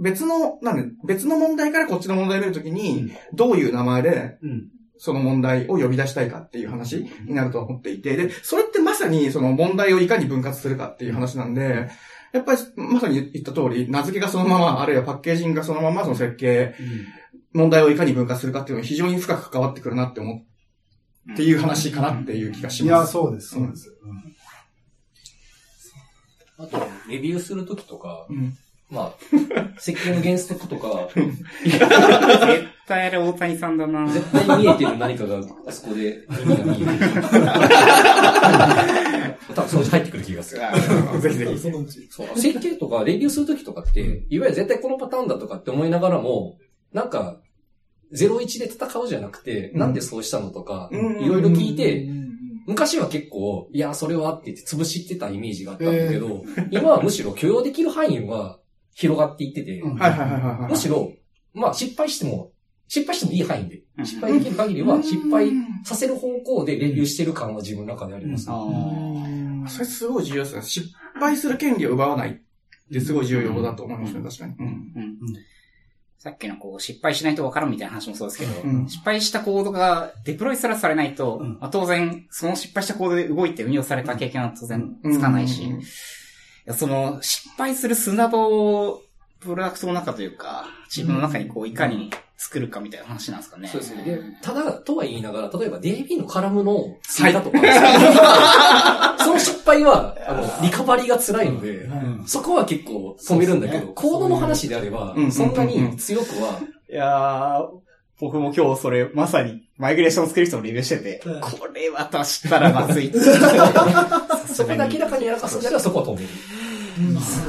別の、なんで、別の問題からこっちの問題を見るときに、どういう名前で、
うん。
その問題を呼び出したいかっていう話になると思っていて、で、それってまさにその問題をいかに分割するかっていう話なんで、やっぱりまさに言った通り、名付けがそのまま、あるいはパッケージングがそのままその設計、問題をいかに分割するかっていうのは非常に深く関わってくるなって思う、っていう話かなっていう気がし
いや、
ます。
そうです、そうです。
あと、レビューするときとか、
うん
まあ、設計の原則とか、
絶対あれ大谷さんだな
絶対見えてる何かが、あそこで耳が見えてる。多分そのうち入ってくる気がする。
ぜひぜひ。
そのうち。
そう設計とかレビューするときとかって、いわゆる絶対このパターンだとかって思いながらも、なんか、01で戦うじゃなくて、
うん
なんでそうしたのとか、
うん
いろいろ聞いて、昔は結構、いや、それはって言って潰してたイメージがあったんだけど、今はむしろ許容できる範囲は広がっていってて。むしろ、まあ失敗しても、失敗してもいい範囲で、
うん
失敗できる限りは失敗させる方向でレビューしてる感は自分の中であります。
それすごい重要ですね。失敗する権利を奪わないってすごい重要だと思いますね、確かに。うん。
うん。さっきのこう、失敗しないとわからんみたいな話もそうですけど、
うん。
失敗したコードがデプロイすらされないと、
うん。
まあ、当然、その失敗したコードで動いて運用された経験は当然つかないし、
うん。
いやその、失敗する砂場を、プロダクトの中というか、自分の中にこう、いかに作るかみたいな話なんですかね。
そうですね。で、ただ、とは言いながら、例えば DB のカラムの追加とか、その失敗は、あの、リカバリーが辛いので、
うん
そこは結構止めるんだけど、
ね
コードの話であれば
うん、
そんなに強くは、
いやー、僕も今日それ、まさに、マイグレーションスクリプトのレビューしてて、
うん
これ渡したらまずい。
そこで明らかにやらかすんであればそこは止める。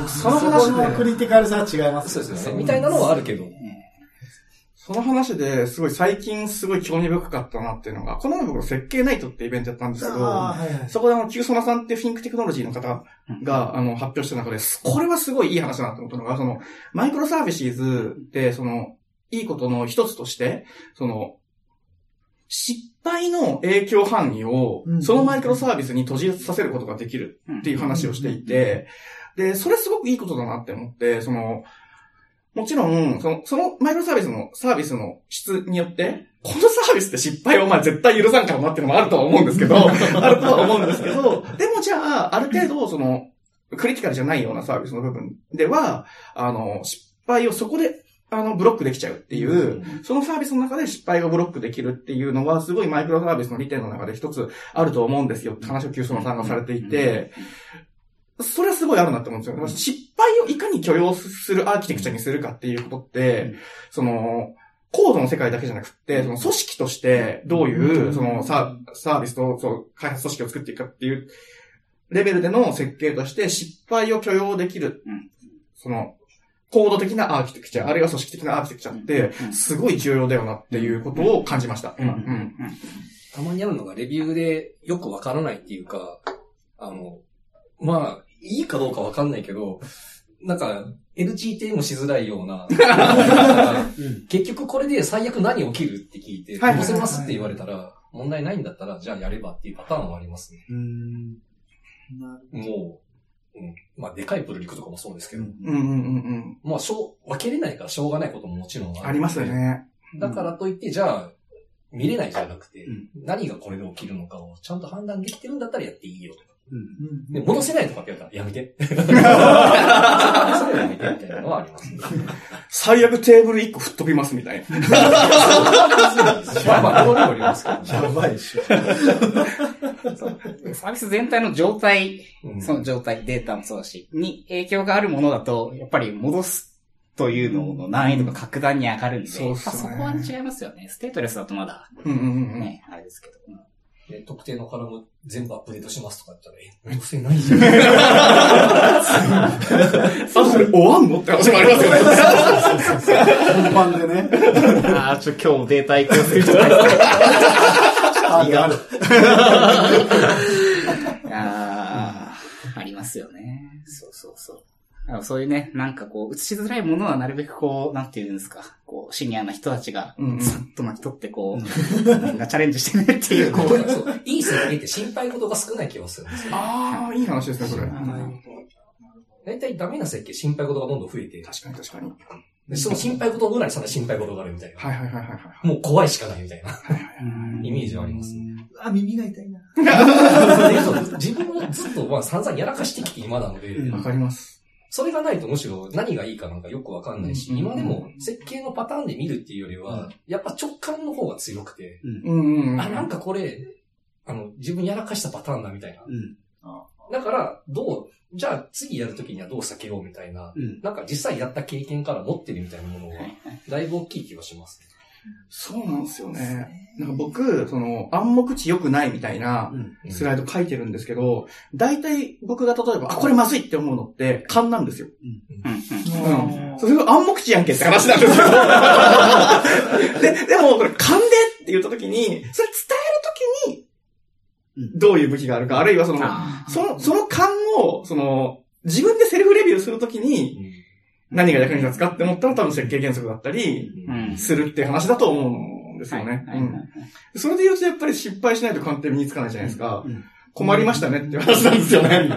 その
そ
話で
このクリティカルさは違います。
そうですよね。みたいなのはあるけど。
その話ですごい最近すごい興味深かったなっていうのが、この前僕設計ナイトってイベントやったんですけど、
はいはい。
そこであの、キューソナさんっていうフィンクテクノロジーの方が、あの、発表した中で、これはすごいいい話だなと思ったのが、その、マイクロサービスズって、その、いいことの一つとして、その、失敗の影響範囲を
う、ん。
そのマイクロサービスに閉じさせることができるっていう話をしていて、で、それすごくいいことだなって思って、その、もちろん、その、そのマイクロサービスのサービスの質によって、このサービスって失敗をまあ絶対許さんからなっていうのもあるとは思うんですけど、あるとは思うんですけど、でもじゃあ、ある程度、その、クリティカルじゃないようなサービスの部分では、あの、失敗をそこで、あの、ブロックできちゃうっていう、そのサービスの中で失敗をブロックできるっていうのは、すごいマイクロサービスの利点の中で一つあると思うんですよって話をキューソナさんがされていて、それはすごいあるなって思うんですよ。失敗をいかに許容するアーキテクチャにするかっていうことって、その、コードの世界だけじゃなくって、その組織としてどういう、そのサーサービスとそう開発組織を作っていくかっていうレベルでの設計として失敗を許容できる
うん、
その、コード的なアーキテクチャ、あるいは組織的なアーキテクチャって、すごい重要だよなっていうことを感じました。今。うん。
たまにあるのがレビューでよくわからないっていうか、あの、まあ、いいかどうかわかんないけど、なんか、LGT もしづらいような、結局これで最悪何起きるって聞いて、
はい
載せますって言われたら、問題ないんだったら、じゃあやればっていうパターンはありますね。
うん。
なる
もう、うん、まあ、でかいプルリクとかもそうですけど、
うん
うんうんうんうん。
まあ、しょう、分けれないからしょうがないことももちろんある。
ありますよ。ね。
だからといって、じゃあ、見れないじゃなくて、
うん
何がこれで起きるのかをちゃんと判断できてるんだったらやっていいよとか。
うん。
で、戻せないとかって言われたらやめて。それはやめてみたいなのはあります、ね。
最悪テーブル1個吹っ飛びますみたいな。
まあまあ、戻りもありますけど、
やばいでしょ。
サービス全体の状態、
うん
その状態、データもそうだし、に影響があるものだと、やっぱり戻すというのの難易度が格段に上がるんで、
そ
こは違いますよね。ステートレスだとまだ、
うんうんうん。
ね、あれですけど。うん
で特定のカラム全部アップデートしますとか言ったら、え、めんどくせえないじゃん。
あ、それ終わんの？って話もありますよね。
本番でね。
ああ、ちょ、今日データ移行する人ない
あるある。
ああ、ありますよね。そうそうそう。そういうね、なんかこう、映しづらいものはなるべくこう、なんていうんですか、こう、シニアな人たちがさっと巻き取ってこう、なんかチャレンジしてねっていう、こう、
そういい設計って心配事が少ない気がするんですよ。
ああ、いい話ですね、それ。
大体ダメな設計、心配事がどんどん増えて、
確かに確かに。
でその心配事の裏にさらに心配事があるみたいな。
はいはいはいはいはい。
もう怖いしかないみたいなイメージはあります。
あ、耳が痛いな。
自分もずっとまあ散々やらかしてきて今なので、
うん
わかります。
それがないとむしろ何がいいかなんかよくわかんないし、
うん
今でも設計のパターンで見るっていうよりは、やっぱ直感の方が強くて、
うんうんうん。
あ、なんかこれ、あの、自分やらかしたパターンだみたいな。
うん。
だから、どう、じゃあ次やるときにはどう避けようみたいな、
うん。
なんか実際やった経験から持ってるみたいなものは、だいぶ大きい気がします。
そうなんですよね。なんか僕、その、暗黙知良くないみたいな
うん。
スライド書いてるんですけど、大体僕が例えば、あ、これまずいって思うのって勘なんですよ。
うん。うん。
うん。それが暗黙知やんけって話なんですよ。で、でも、これ勘でって言った時に、それ伝える時に、どういう武器があるか、あるいはその、
あ
その、その勘を、その、自分でセルフレビューするときに、何が役に立つかって思ったら多分設計原則だったり、するっていう話だと思うんですよね。それで言うとやっぱり失敗しないと鑑定身につかないじゃないですか。
うん
困りましたねっていう話なんですよね。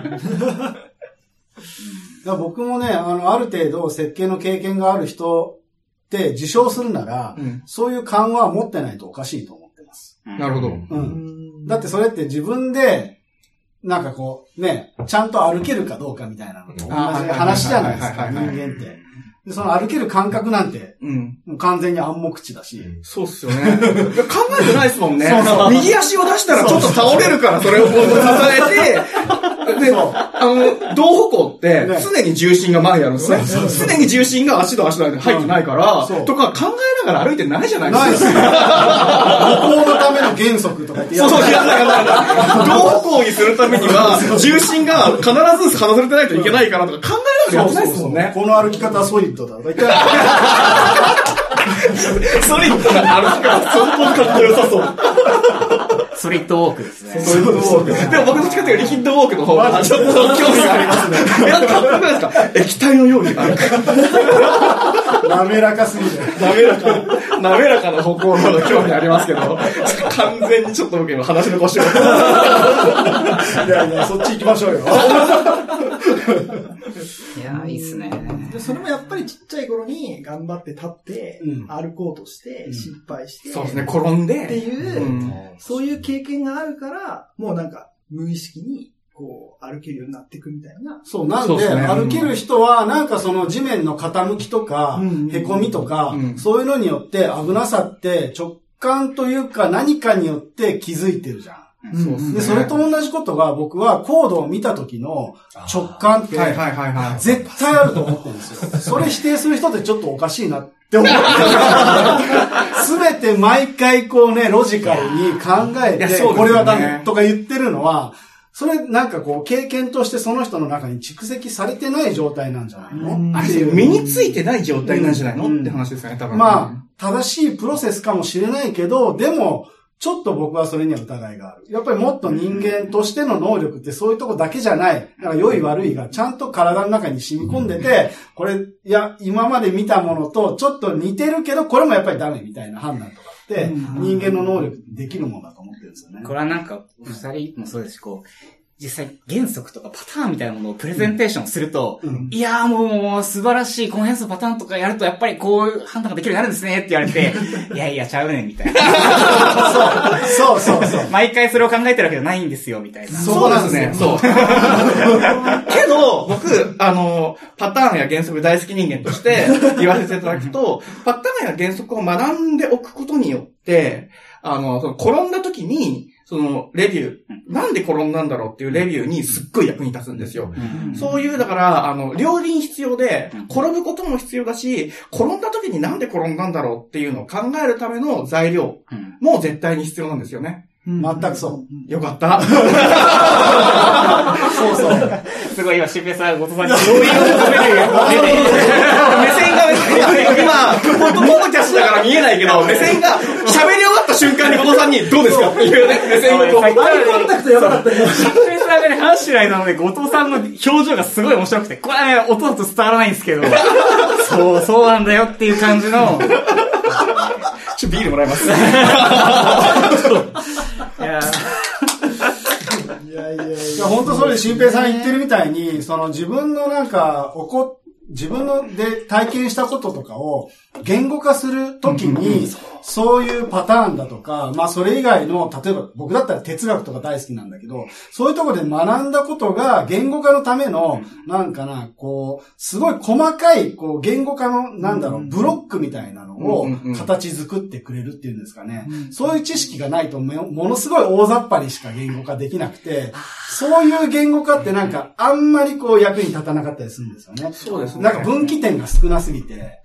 僕もね、あの、ある程度設計の経験がある人って自称するなら、
うん
そういう勘は持ってないとおかしいと思ってます。
なるほど。
うん。だってそれって自分で、なんかこう、ね、ちゃんと歩けるかどうかみたいなのと同じ話じゃないですか、人間って。で、その歩ける感覚なんて、
うん。
もう完全に暗黙知だし。
そうっすよね。考えてないですもんね。
そうそう
右足を出したらちょっと倒れるから、それをこう支えて、で、あの、同歩行って
ね
常に重心が前にあるんですね。常に重心が足と足の間に入ってないから、とか考えながら歩いてないじゃないですか。
ないですよ。歩行のための原則とか
そうそう、
って
やんないやんないやんない。同歩行にするためには、重心が必ず外れてないといけないからとか考えながらやってないですもんね。
この歩き方はソリッドだ
ソリッドな歩き方、相当 かっこよさそう。
ソリッドウォークですね。
ソリッドウォーク。でも僕どっちかというとリキッドウォークの方がちょっと興味がありますね。え、なんかかっこよくないですか液体のように歩く。
滑らかすぎて。
滑らか、滑らかな歩行の方が興味ありますけど、完全にちょっと僕今話の腰を。
いやいや、そっち行きましょうよ。
いやー、いいっすね。
でそれもやっぱりちっちゃい頃に頑張って立って、
うん
歩こうとして、
うん
失敗して、
そうですね、転んで。
っていう、
うん
そういう経験があるから、もうなんか無意識にこう歩けるようになっていくみたいな。
そう、なんで、歩ける人は、なんかその地面の傾きとか、
うん
へこみとか、
うん
そういうのによって危なさって直感というか何かによって気づいてるじゃん。
そうっすね
で、それと同じことが僕はコードを見た時の直感って、
はいはいはいはい。
絶対あると思ってるんですよ。それ否定する人ってちょっとおかしいなって思ってる。すべて毎回こうね、ロジカルに考えて、これはダメとか言ってるのは、それなんかこう経験としてその人の中に蓄積されてない状態なんじゃないの？
あれ。身についてない状態なんじゃないの、
うん
って話ですよね、多分。
まあ、正しいプロセスかもしれないけど、でも、ちょっと僕はそれには疑いがある。やっぱりもっと人間としての能力ってそういうとこだけじゃない。だから良い悪いがちゃんと体の中に染み込んでて、これ、いや、今まで見たものとちょっと似てるけど、これもやっぱりダメみたいな判断とかって、人間の能力できるものだと思ってるんですよね。
これはなんか、二人もそうですし、こう、実際原則とかパターンみたいなものをプレゼンテーションすると、
うん
いやーもうもう素晴らしい、この変数パターンとかやるとやっぱりこういう判断ができるようになるんですねって言われて、いやいやちゃうねんみたいな。
そうそう そう。
毎回それを考えてるわけじゃないんですよみたいな。
そうなんですね
そう。けど、僕、あの、パターンや原則大好き人間として言わせていただくと、パターンや原則を学んでおくことによって、あの、その転んだ時に、その、レビュー、なんで転んだんだろうっていうレビューにすっごい役に立つんですよ。そういう、だから、あの、両輪必要で、転ぶことも必要だし、転んだ時になんで転んだんだろうっていうのを考えるための材料
うん
も絶対に必要なんですよね。
全くそう。
よかった。
そうそう。
すごい今、しんぺいさん、後藤さんに同意を求める
目線が、今、フォトモーキャスだから見えないけど、目線が喋 瞬間に後藤さんにどうですか？っていうね、目線がこう。
アイコンタクトやばかったよ。
しんぺいさんがね、話しないなので、後藤さんの表情がすごい面白くて、これはね、音だと伝わらないんですけど、そう、そうなんだよっていう感じの、
ちょっとビールもらいます。
いや
いやいやい
いや、本当それで、新平さん言ってるみたいに、その自分のなんか、起こ、自分ので体験したこととかを言語化するときに、そういうパターンだとか、まあそれ以外の、例えば僕だったら哲学とか大好きなんだけど、そういうところで学んだことが言語化のための、なんかな、こう、すごい細かい、こう、言語化の、なんだろう、ブロックみたいなのを形作ってくれるっていうんですかね。そういう知識がないとめ、ものすごい大雑把にしか言語化できなくて、そういう言語化ってなんか、あんまりこう役に立たなかったりするんですよね。
そうですね。
なんか分岐点が少なすぎて、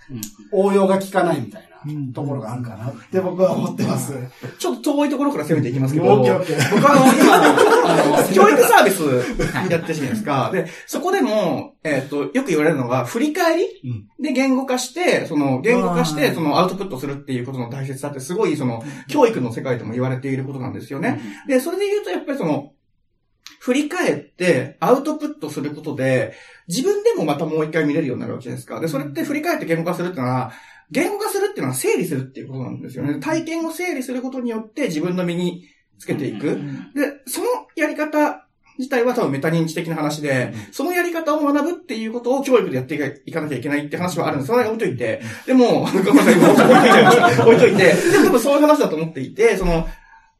応用が効かないみたいなところがあるかな。って僕は思ってます。
ちょっと遠いところから攻めていきますけど、
オッケーオッケー
僕はあの、今、あの、教育サービスやってるじゃないですか。で、そこでも、えっ、と、よく言われるのが、振り返りで言語化して、その、言語化して、その、アウトプットするっていうことの大切さってすごい、その、教育の世界でも言われていることなんですよね。で、それで言うと、やっぱりその、振り返って、アウトプットすることで、自分でもまたもう一回見れるようになるわけじゃないですか。で、それって振り返って言語化するっていうのは、言語化するっていうのは整理するっていうことなんですよね。体験を整理することによって自分の身につけていく。で、そのやり方自体は多分メタ認知的な話で、そのやり方を学ぶっていうことを教育でやっていかなきゃいけないって話はあるんです。それは置いといて。でも、ごめんなさい、置いといて、置いといて。でも多分そういう話だと思っていて、その、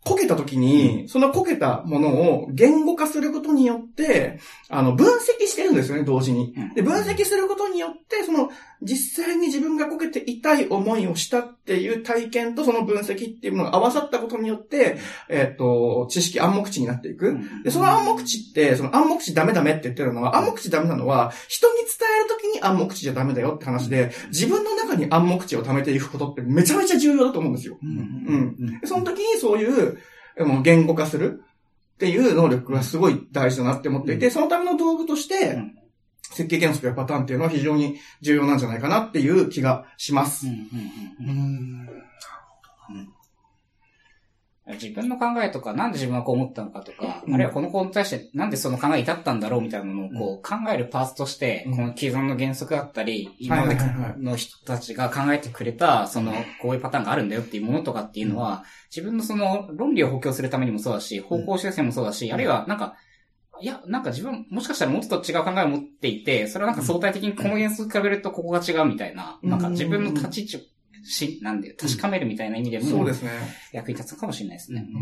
こけた時に、そのこけたものを言語化することによって、あの、分析してるんですよね、同時に。で、分析することによって、その、実際に自分がこけて痛い思いをしたっていう体験とその分析っていうものが合わさったことによって、えっ、と、知識、暗黙知になっていく。で、その暗黙知って、その暗黙知ダメダメって言ってるのは、暗黙知ダメなのは、人に伝えるときに暗黙知じゃダメだよって話で、自分の中に暗黙知を貯めていくことってめちゃめちゃ重要だと思うんですよ。うん。でその時にそういう、もう言語化するっていう能力がすごい大事だなって思っていて、そのための道具として、設計原則やパターンっていうのは非常に重要なんじゃないかなっていう気がします。
自分の考えとか、なんで自分はこう思ったのかとか、あるいはこの子に対してなんでその考えに至ったんだろうみたいなのをこう考えるパーツとして、この既存の原則だったり、今までの人たちが考えてくれた、その、こういうパターンがあるんだよっていうものとかっていうのは、自分のその論理を補強するためにもそうだし、方向修正もそうだし、あるいはなんか、いや、なんか自分、もしかしたらもっと違う考えを持っていて、それはなんか相対的にこの原則と比べるとここが違うみたいな、なんか自分の立ち位置をし、なんで、確かめるみたいな意味でも、
そうですね。
役に立つかもしれないですね。
うん
う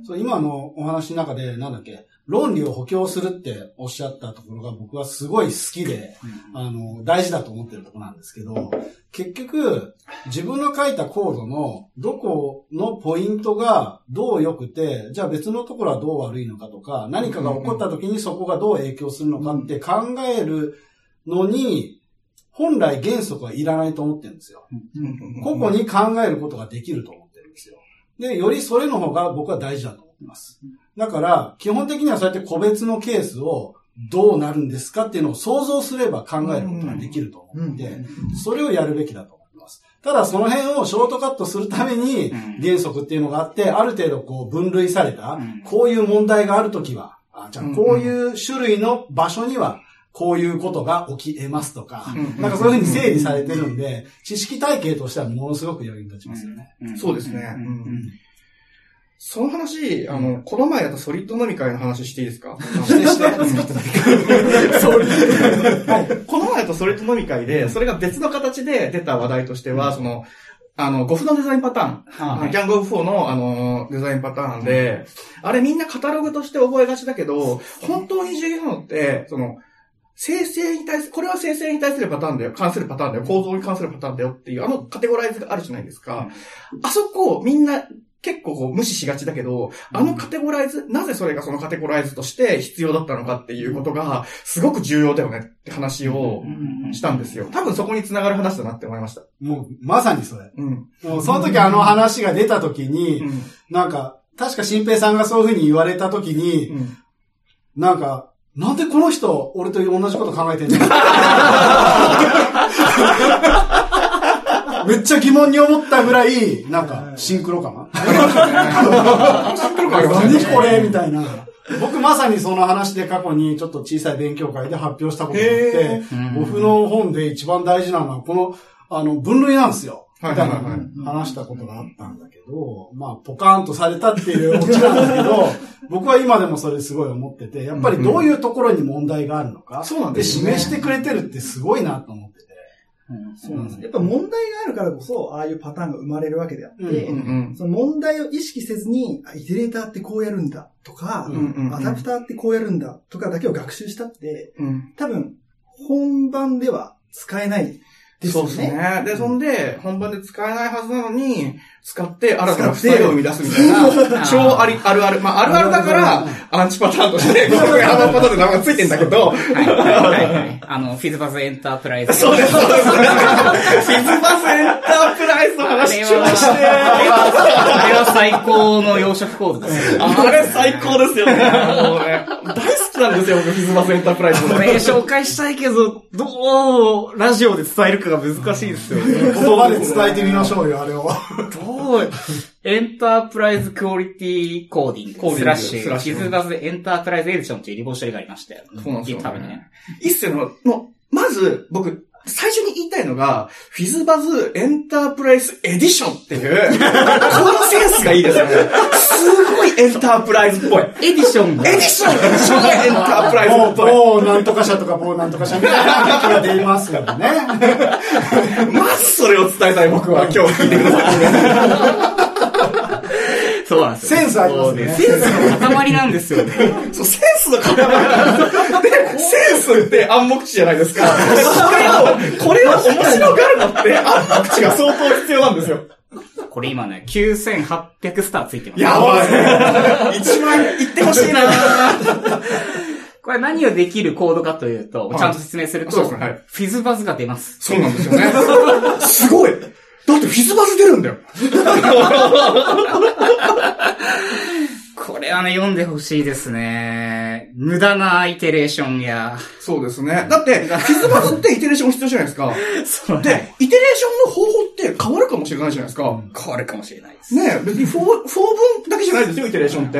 ん。
そう今のお話の中で、なんだっけ、論理を補強するっておっしゃったところが僕はすごい好きで、あの、大事だと思ってるところなんですけど、結局、自分の書いたコードのどこのポイントがどう良くて、じゃあ別のところはどう悪いのかとか、何かが起こった時にそこがどう影響するのかって考えるのに、本来原則はいらないと思ってるんですよ。個々に考えることができると思ってるんですよ。で、よりそれの方が僕は大事だと思ってます。だから、基本的にはそうやって個別のケースをどうなるんですかっていうのを想像すれば考えることができると思って、それをやるべきだと思います。ただその辺をショートカットするために
うん
原則っていうのがあって、ある程度こう分類された
うん、
こういう問題があるときは、あじゃあ
うん
こういう種類の場所には、こういうことが起き得ますとか、
うん
なんかそういうふうに整理されてるんで、知識体系としてはものすごく役に立ちますよね。
うん
そうですね。その話、あの、この前やったソリッド飲み会の話していいですか？
してして。
この前やったソリッド飲み会で、それが別の形で出た話題としては、その、あの、ゴフのデザインパターン。
あはい。
ギャングオブ4の、あの、デザインパターンで、あれみんなカタログとして覚えがちだけど、本当に重要なのって、その、生成に対する、これは生成に対するパターンだよ、関するパターンだよ、構造に関するパターンだよっていう、あのカテゴライズがあるじゃないですか。あそこ、みんな、結構こう無視しがちだけど、あのカテゴライズ、なぜそれがそのカテゴライズとして必要だったのかっていうことが、すごく重要だよねって話をしたんですよ。多分そこに繋がる話だなって思いました。
もう、まさにそれ。
うん。
もうその時あの話が出た時に、
うん。
なんか、確か新平さんがそういうふうに言われた時に、
うん。
なんか、なんでこの人、俺と同じこと考えてんの？めっちゃ疑問に思ったぐらい、なんか、シンクロかな？何これ？みたいな。僕まさにその話で過去にちょっと小さい勉強会で発表したことがあって僕の本で一番大事なのは、この、あの、分類なんですよ。みたい
はいはいはい
な話したことがあったんだけど、まあ、ポカーンとされたっていう オチなんだけど、僕は今でもそれすごい思ってて、やっぱりどういうところに問題があるのか、
そうなん
で示してくれてるってすごいなと思ってて。
そうなんです。やっぱ問題があるからこそ、ああいうパターンが生まれるわけであって、その問題を意識せずに、あイテレーターってこうやるんだとか、アダプターってこうやるんだとかだけを学習したって。多分、本番では使えないです
そうです。ね。で、そんで、本番で使えないはずなのに、使って新たな
使って
スタイルを生み出すみたいな、超あり、あるある。まあ、あるあるだから、アンチパターンとして、このヤマパターンって名前がついてんだけど、
はいはいはいはい。あの、フィズバズエンタープライズ。
そうです、そうです。フィズバスエンタープライズの
あ
話
れは、
しまして。
あれはあれは最高の養殖コードですよ。
あれ最高ですよね。大好きなんですよ、僕、フィズバスエンタープライズ。
これ紹介したいけど、どう、ラジオで伝えるかが難しいですよね。
言葉で伝えてみましょうよ、あれを。
どう、エンタープライズクオリティコーディング、
コーディング
スラッシュ、
スラッシュ。
キズバズエンタープライズエディションっていうリボショリがありましたよ。
そうなんですよ、
多分ね。
一世の、もう、まず、僕、たいのが、フィズバズエンタープライズエディションっていう、このセンスがいいですよね。すごいエンタープライズっぽい。
エディションが
エディションが超エンタープライズ
某、
っぽい。
某なんとか社とか某なんとか社みたいな感じが出ますよね。
まずそれを伝えたい僕は今日聞いてください。
そうなんですよ。
センスありますね
センスの塊なんですよね。
そう、センスの塊なんですよ。で、センスって暗黙知じゃないですか。これを、これを面白がるのって暗黙知が相当必要なんですよ。
これ今ね、9800スターついてます。
やばい。一番言ってほしいな
これ何をできるコードかというと、
はい
ちゃんと説明すると、
そうですねはい
フィズバズが出ます。
そうなんですよね。すごい。だってフィズバス出るんだよ。
これはね、読んでほしいですね。無駄なイテレーションや、
そうですね。だって、フィズバズってイテレーション必要じゃないですか。
そう
で、イテレーションの方法って変わるかもしれないじゃないですか。
変わるかもしれないです。
ね別に4、4分だけじゃないですよ、イテレーションって。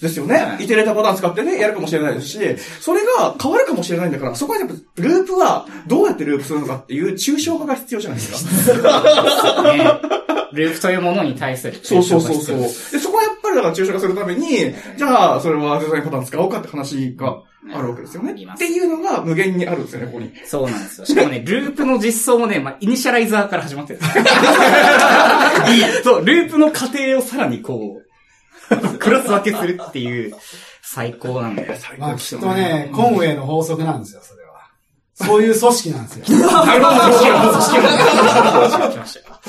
ですよね。イテレーターパターン使ってね、やるかもしれないですし、それが変わるかもしれないんだから、そこはやっぱ、ループはどうやってループするのかっていう抽象化が必要じゃないですか。
ね、ループというものに対する
そうそうそうそう。で、そこはやっぱりだから抽象化するために、じゃあ、それはデザインパターン使おうかって話があるわけですよね。っていうのが無限にあるんですよね、ここに。
そうなんですよ。しかもね、ループの実装もね、まあ、イニシャライザーから始まってるんですよそう、ループの過程をさらにこう、クラス分けするっていう、最高なんだよ。
まあきっとね、コンウェイの法則なんですよ、それは。そういう組織なんですよ。
なるほど、組織を、組織を、組織を来ましたよ。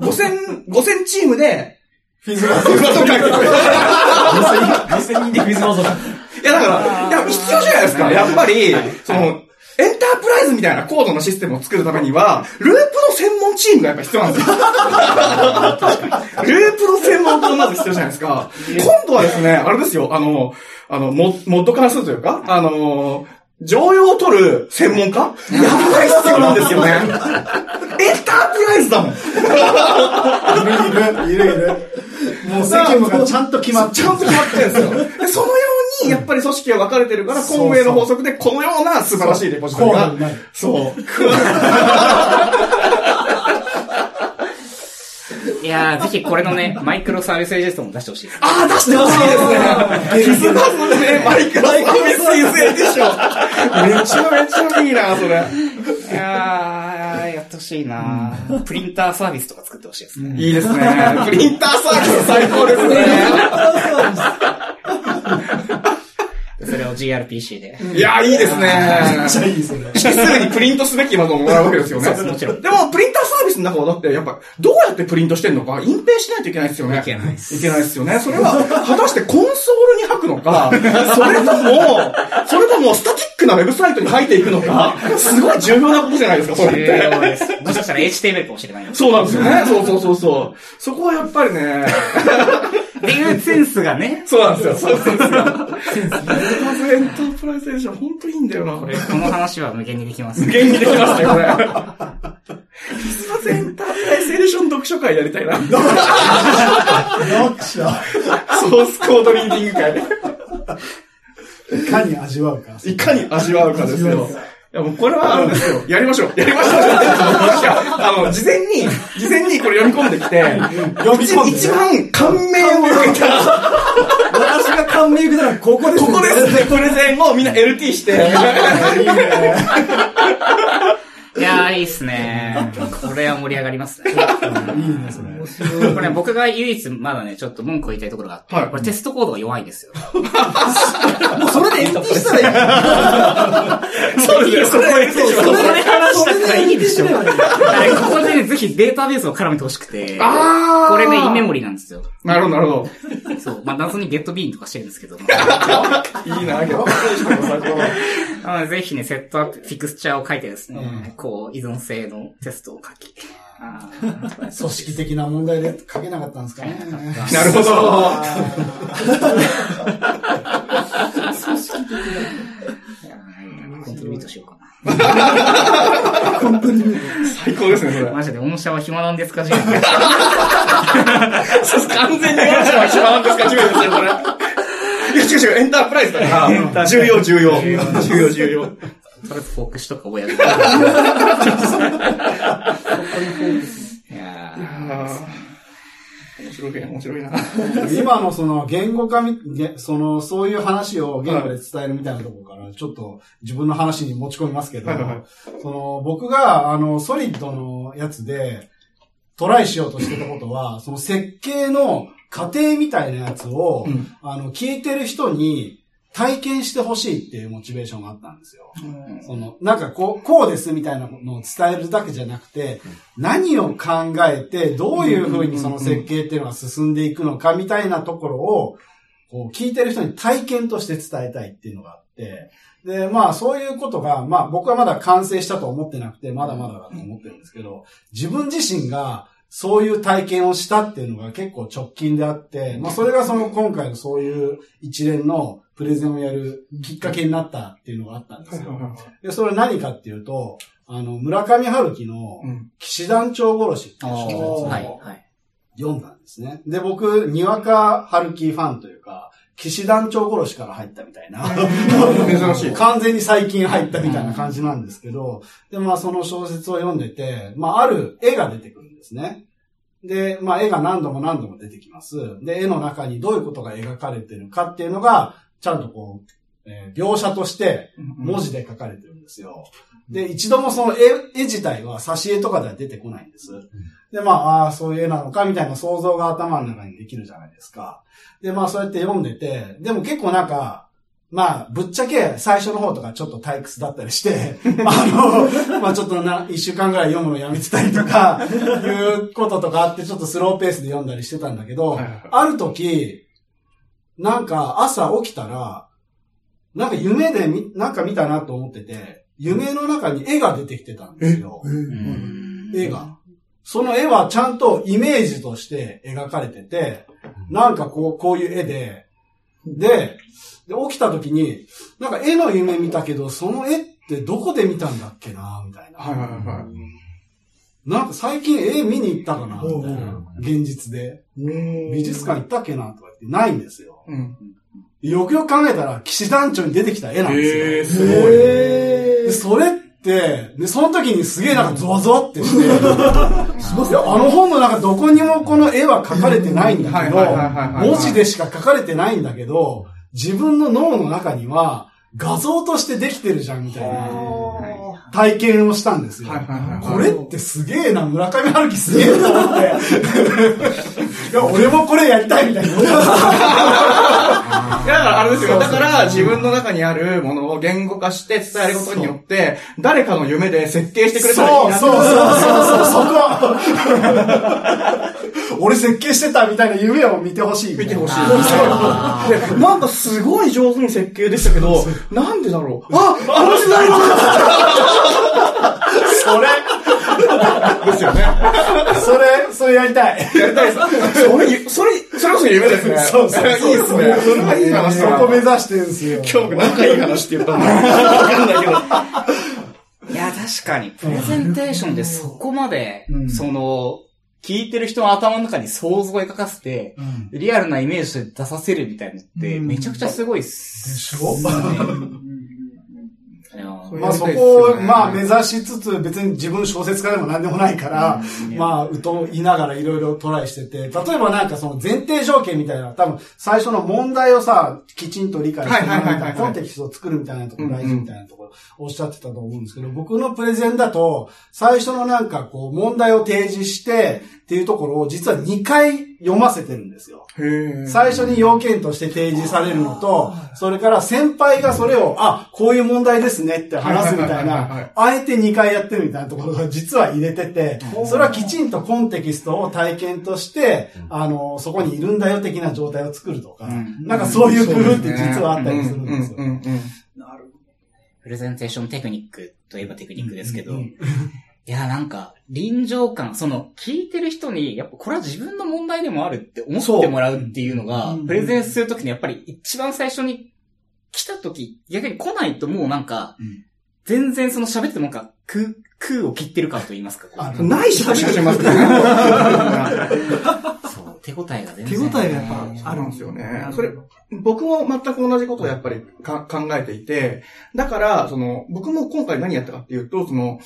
5000、5000チームで、
フィズバ
フィズバズを書いてくれる。
2000人でクイズバージョン。
いや、だから、いや、必要じゃないですか。やっぱり、その、エンタープライズみたいな高度なシステムを作るためには、ループの専門チームがやっぱ必要なんですよ。ループの専門家がまず必要じゃないですか。今度はですね、あれですよ、あの、あの、モモッド化するというか、あの、常用を取る専門家？やばい必要なんですよね。エンタープライズだもん。
いるいる、いるいる。もう責務がちゃんと決まっ
ちゃんと決まってるんですよ。でそのように、やっぱり組織が分かれてるから、
そうそう
運営の法則でこのような素晴らしいレポジトリがそう。
いやー、ぜひこれのね、マイクロサービスエージェントも出してほしいです。
ああ、出してほしいですね。キスマスのね、マイクロサービスユーゼーでしょ。めちゃめちゃいいな、それ。
いやー、やってほしいなプリンターサービスとか作ってほしいですね。
いいですね。プリンターサービス最高ですね。
それを GRPC で。
いや、いいですね。
めっちゃいい、それ。
すぐにプリントすべきものをもらうわけですよね。
もちろん。
でも、プリンターサービスの中はだって、やっぱ、どうやってプリントしてんのか、隠蔽しないといけないですよね。
いけないです
いけないですよね。それは、果たしてコンソールに吐くのか、それとも、それとも、スタティックなウェブサイトに吐いていくのか、すごい重要なことじゃないですか、それ
重要
って。
です。もしかしたら HTML かもしれない。
そうなんですよね。そうそうそうそう。そこはやっぱりね、
っていうセンスがね、
そうなんですよ。そうなんですよ。まず Enterprise Edition、ほんといいんだよな。
これ、この話は無限にできますね。
無限にできますね、これ。すいません、エンタープライゼーション読書会やりたいな。
読者。
ソースコードリーディング会。
いかに味わうか。
いかに味わうかですよ。いや、もうこれはあるんですよ。やりましょう。やりましょう。あの、事前に、事前にこれ読み込んできて、
読み込んでね
一番感銘を受けた、
私が感銘受けたのはここです
ここですね、プレゼンをみんな LT して、
いいっすね。これは盛り上がりますね。
いいね、それ。
これ僕が唯一まだね、ちょっと文句を言いたいところがあって、
はい
これテストコードが弱いんですよ。
もうそれで LT したらいい。
そうですよ、そこへ
そこで話したからいいでしょ。ここでね、ぜひデータベースを絡めてほしくて、
あー
これね、インメモリなんですよ。
なるほど、なるほ
そう。まあ、謎にゲットビーンとかしてるんですけど。
ど。いいな、逆
あのぜひね、セットアップ、フィクスチャーを書いてですね、こう、依存性のテストを書き。
組織的な問題で書けなかったんですかね。
なるほど。
いやーコントリートしようかな。
最高ですね、それ。
マジで、御社は暇なんですか、
完全にワンちゃんは暇なんですか、重要ですよ、これ。いや、違う違う、エンタープライズだから、重要、重要。重要、重要。
とりあえずフォークシとか覚え上げて。いや
面白い、面白いな。
今のその言語化み、げその、そういう話を言語で伝えるみたいなところから、ちょっと自分の話に持ち込みますけど、その、僕が、あの、ソリッドのやつで、トライしようとしてたことは、その設計の過程みたいなやつを、
うん
あの、聞いてる人に体験してほしいっていうモチベーションがあったんですよ。その、なんかこう、こうですみたいなのを伝えるだけじゃなくて、何を考えて、どういうふうにその設計っていうのが進んでいくのかみたいなところを、こう、聞いてる人に体験として伝えたいっていうのがあって、で、まあそういうことが、まあ僕はまだ完成したと思ってなくて、まだまだだと思ってるんですけど、自分自身がそういう体験をしたっていうのが結構直近であって、まあそれがその今回のそういう一連のプレゼンをやるきっかけになったっていうのがあったんですよ。で、それは何かっていうと、あの、村上春樹の
うん
騎士団長殺しっていう小説を。読んだんですね。で、僕、にわか春樹ファンというか、騎士団長殺しから入ったみたいな。
珍しい。
完全に最近入ったみたいな感じなんですけど、で、まあその小説を読んでて、まあある絵が出てくるんですね。で、まあ絵が何度も何度も出てきます。で、絵の中にどういうことが描かれてるかっていうのが、ちゃんとこう、えー描写として文字で書かれてるんですよ。で、一度もその絵、絵自体は挿絵とかでは出てこないんです。で、まあ、ああ、そういう絵なのかみたいな想像が頭の中にできるじゃないですか。で、まあ、そうやって読んでて、でも結構なんか、まあ、ぶっちゃけ最初の方とかちょっと退屈だったりして、あの、まあちょっとな、一週間ぐらい読むのやめてたりとか、いうこととかあって、ちょっとスローペースで読んだりしてたんだけど、ある時、なんか朝起きたら、なんか夢でみ、なんか見たなと思ってて、夢の中に絵が出てきてたんですよ。
うん
絵が。その絵はちゃんとイメージとして描かれてて、なんかこう、こういう絵で、で、で、起きた時に、なんか絵の夢見たけど、その絵ってどこで見たんだっけな、みたいな。
はいはいはい。
なんか最近絵見に行ったかな、みたいな。現実で。美
美
術館行ったっけな、とか言ってないんですよ。
うん。
よくよく考えたら、騎士団長に出てきた絵なんですよ。
へー、すごい。
で、それって、で、その時にすげえなんかゾワゾワってして、いやあの本の中どこにもこの絵は描かれてないんだけど、文字でしか描かれてないんだけど、自分の脳の中には画像としてできてるじゃんみたいな体験をしたんですよ。これってすげえな、村上春樹すげえと思って。いや、俺もこれやりたいみたいな。
いや、だからあれですよ。だから自分の中にあるものを言語化して伝えることによって、誰かの夢で設計してくれたらいいな
そうそうそうそう、そこ俺設計してたみたいな夢を見てほしい。
見てほしいなんかすごい上手に設計でしたけど、なんでだろう。ああの時代の
それ、
ですよね。
それ、それやりたい。
やりたいです。それ、それ、それこそ夢ですね。
そうそう
いいですね。そいい話
そ。こ目指してるんですよ。
今日僕仲いい話って言ったんだわかんないけど。
いや、確かに、プレゼンテーションでそこまで
う、ん
その、聞いてる人の頭の中に想像を描かせて、リアルなイメージで出させるみたいなのって、
うん。
めちゃくちゃすごいっす。
でしょ？
いや
まあそこを、まあ目指しつつ、別に自分小説家でも何でもないから、まあ、うと言いながらいろいろトライしてて、例えばなんかその前提条件みたいな、多分最初の問題をさ、きちんと理解してもらうみたい。な、コンテキストを作るみたいなところ大事みたいなところおっしゃってたと思うんですけど、僕のプレゼンだと、最初のなんかこう問題を提示してっていうところを実は2回読ませてるんですよ。最初に要件として提示されるのと、それから先輩がそれを、あ、こういう問題ですねって話すみたいな、あえて2回やってるみたいなところが実は入れてて、それはきちんとコンテキストを体験として、あの、そこにいるんだよ的な状態を作るとか、
ん。
なんかそういう工夫って実はあったりするんですよ。
うんうんうんうん
プレゼンテーションテクニックといえばテクニックですけど、
うん
いや、なんか、臨場感、その、聞いてる人に、やっぱこれは自分の問題でもあるって思ってもらうっていうのがプレゼンするときにやっぱり一番最初に来たとき、逆に来ないともうなんか、
うん
全然その喋ってもなんか、空、空を切ってる感と言いますか、
あ
ないし話しますね。
そう、手応えが全
手
然。
応えがやっぱ
あるんですよね。それ、僕も全く同じことをやっぱりか考えていて、だから、その、僕も今回何やったかっていうと、その、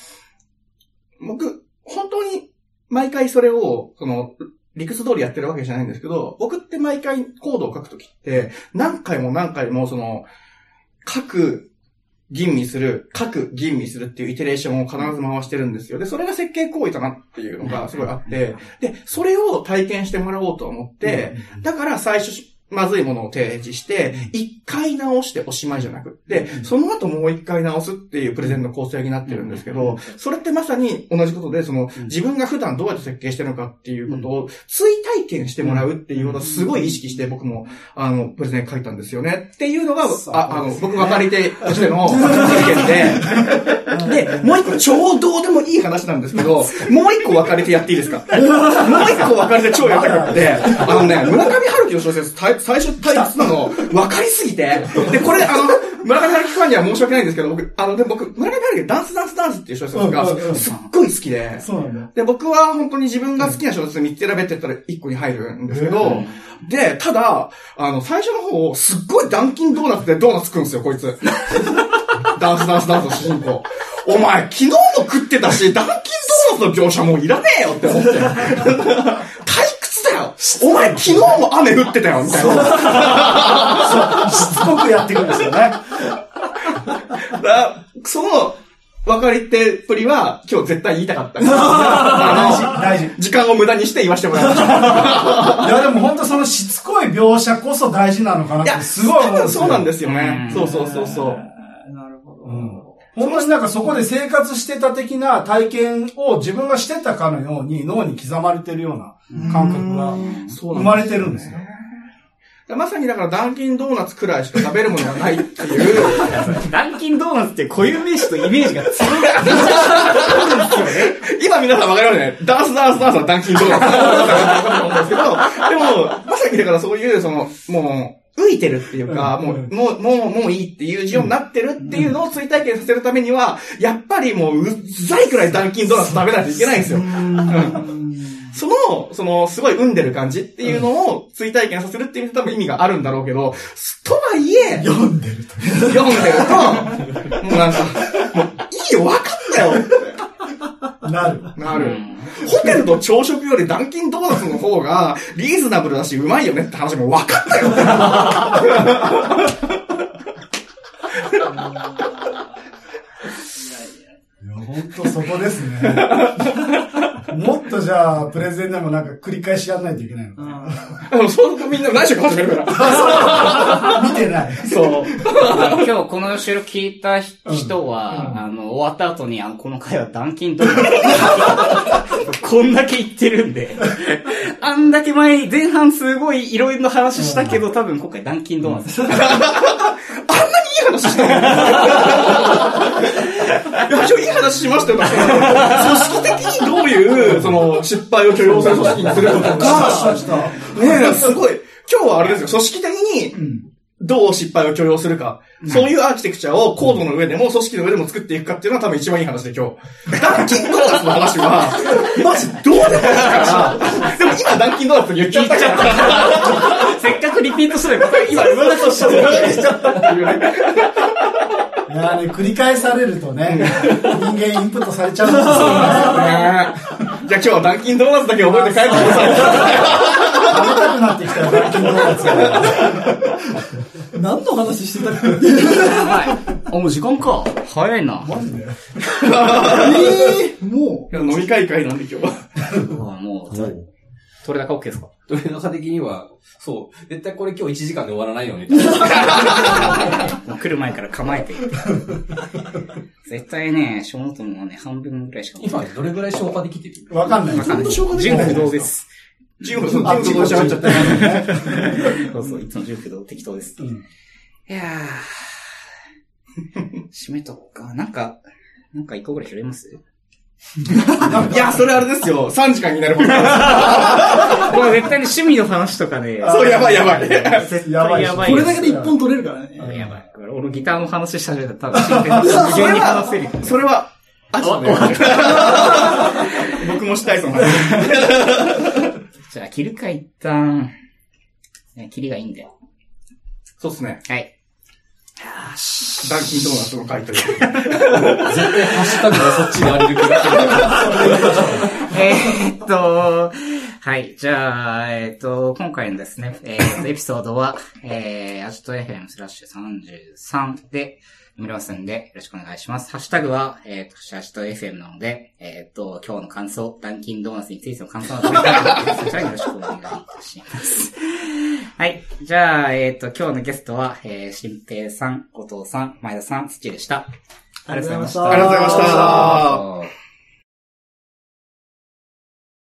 僕、本当に毎回それを、その、理屈通りやってるわけじゃないんですけど、僕って毎回コードを書くときって、何回も何回もその、書く、吟味する、書く、吟味するっていうイテレーションを必ず回してるんですよ。で、それが設計行為だなっていうのがすごいあって、で、それを体験してもらおうと思って、だから最初、まずいものを提示して、一回直しておしまいじゃなく。って、その後もう一回直すっていうプレゼンの構成になってるんですけど、それってまさに同じことで、その、自分が普段どうやって設計してるのかっていうことを追体験してもらうっていうことをすごい意識して僕も、あの、プレゼン書いたんですよね。っていうのが、ああの、僕分かり手としての 経験で、で、もう一個超どうでもいい話なんですけど、もう一個分かり手やっていいですか？もう一個分かり手超やりたくって、あ。のね、村上春樹の小説、た最初退屈なの分かりすぎて、で、これあの、村上春樹ファンには申し訳ないんですけど、僕、あの、で、僕、村上春樹ダンスダンスダンスっていう小説がすっごい好きで、
そうなんだ。
で、僕は本当に自分が好きな小説3つ選べって言ったら1個に入るんですけど、で、ただ、あの、最初の方、すっごいダンキンドーナツでドーナツ食うんですよ、こいつ。ダンスダンスダンスの主人公。お前、昨日も食ってたし、ダンキンドーナツの描写もういらねえよって思って。だよお前、昨日も雨降ってたよみたいな。
しつこくやっていくんですよね。
だその、分かり手っぷりは、今日絶対言いたかった。
大事、
あ
大事。
の時間を無駄にして言わせてもらいました。
いや、でも本当そのしつこい描写こそ大事なのかなって
いや、
すごい思うん
多
ですよ。
分そうなんですよね。
うん
そうそうそうそう。
本当になんかそこで生活してた的な体験を自分がしてたかのように脳に刻まれてるような感覚が生まれてるんですよ。
まさにだからダンキンドーナツくらいしか食べるものがないっていう。
ダンキンドーナツって固有名詞とイメージが強い。
今皆さんわかりますね。ダンスダンスダンスはダンキンドーナツだと思うんですけど、でも、まさにだからそういう、その、もう、浮いてるっていうか、もう、もう、もう、もういいっていう字になってるっていうのを追体験させるためには、やっぱりもう、うっざいくらいダンキンドーナツ食べないといけないんですよ。その、その、すごい産んでる感じっていうのを追体験させるっていう多分意味があるんだろうけど、とはいえ、
読んでると。
読んでると、もうなんか、もう、いいよ、分かったよ
なる。
なる。ホテルの朝食よりダンキンドーナツの方がリーズナブルだしうまいよねって話も分かったよ。
いや、本当そこですね。もっとじゃあ、プレゼンでもなんか繰り返しやんないといけないのかな。
そうみんな何週か始めるから。
見てない。
そう。
今日この収録聞いた人は、あの、終わった後に、あの、この回はダンキンドーナツ。こんだけ言ってるんで。あんだけ前に、前半すごいいろいろな話したけど、多分今回ダンキンドーナツ。
あんなにいい話したのいや、一応いい話しましたよ。組織的にどういう、その、失敗を許容する組織にするのか。ねえ、すごい。今日はあれですよ、組織的に、どう失敗を許容するか。そういうアーキテクチャをコードの上でも、組織の上でも作っていくかっていうのは多分一番いい話で今日。ダンキンドーナツの話は、マジどうでもいいから、でも今ダンキンドーナツ言っちゃったから。
ピートすれば、今言わなとしちゃった。
しちゃったっていうね。
いやね、繰り返されるとね、人間インプットされちゃうんですよ。
ねじゃあ今日 はダンキンドーナツだけ覚えて帰ってください。
食べたくなってきたよ、ダンキンドーナツが。
何の話してたっけ
はい。あ、もう時間か。早いな。
ええも
いや飲み会会なんで今日 は。
うわもう、取れ高 OK ですか？
鳥中的には、そう、絶対これ今日1時間で終わらないよね。
もう来る前から構えて。絶対ね、小ノートもね、半分ぐらいしか
今どれぐらい消化できてる？
わかんない。
わかんない。
消化できない
純不動です。
ジム、そう、ジムと喋っちゃった。
そうそう、いつも純不動適当です。
うん
いやー。締めとくか。なんか、なんか一個ぐらい拾えます？
いや、それあれですよ。3時間になるほど。
これ絶対に趣味の話とかね。
そう、やばいやばい。
絶
やばい
対やばい。
これだけで一本取れるからね。
やばい。俺ギターの話したら多分真剣に無限に話せるよ。
それは、あ、ちょっとね。僕もしたい、その話。
じゃあ、切るか一旦。ね、切りがいいんで。
そうっすね。
はい。
ダンキンドーナツの回という。
絶対ハッシュタグがそっちで荒れる気がする。
えーっと、はい。じゃあ、えーっと、今回のですね、えーっと、エピソードは、えー、アジト FM スラッシュ33で、読めますんで、よろしくお願いします。ハッシュタグは、えーっと、アジト FM なので、えーっと、今日の感想、ダンキンドーナツについての感想など、そちらによろしくお願いいたします。はい。じゃあ、えーっと、今日のゲストは、えー、新平さん、後藤さん、前田さん、土でした。
ありがとうございました
ありがとうございました。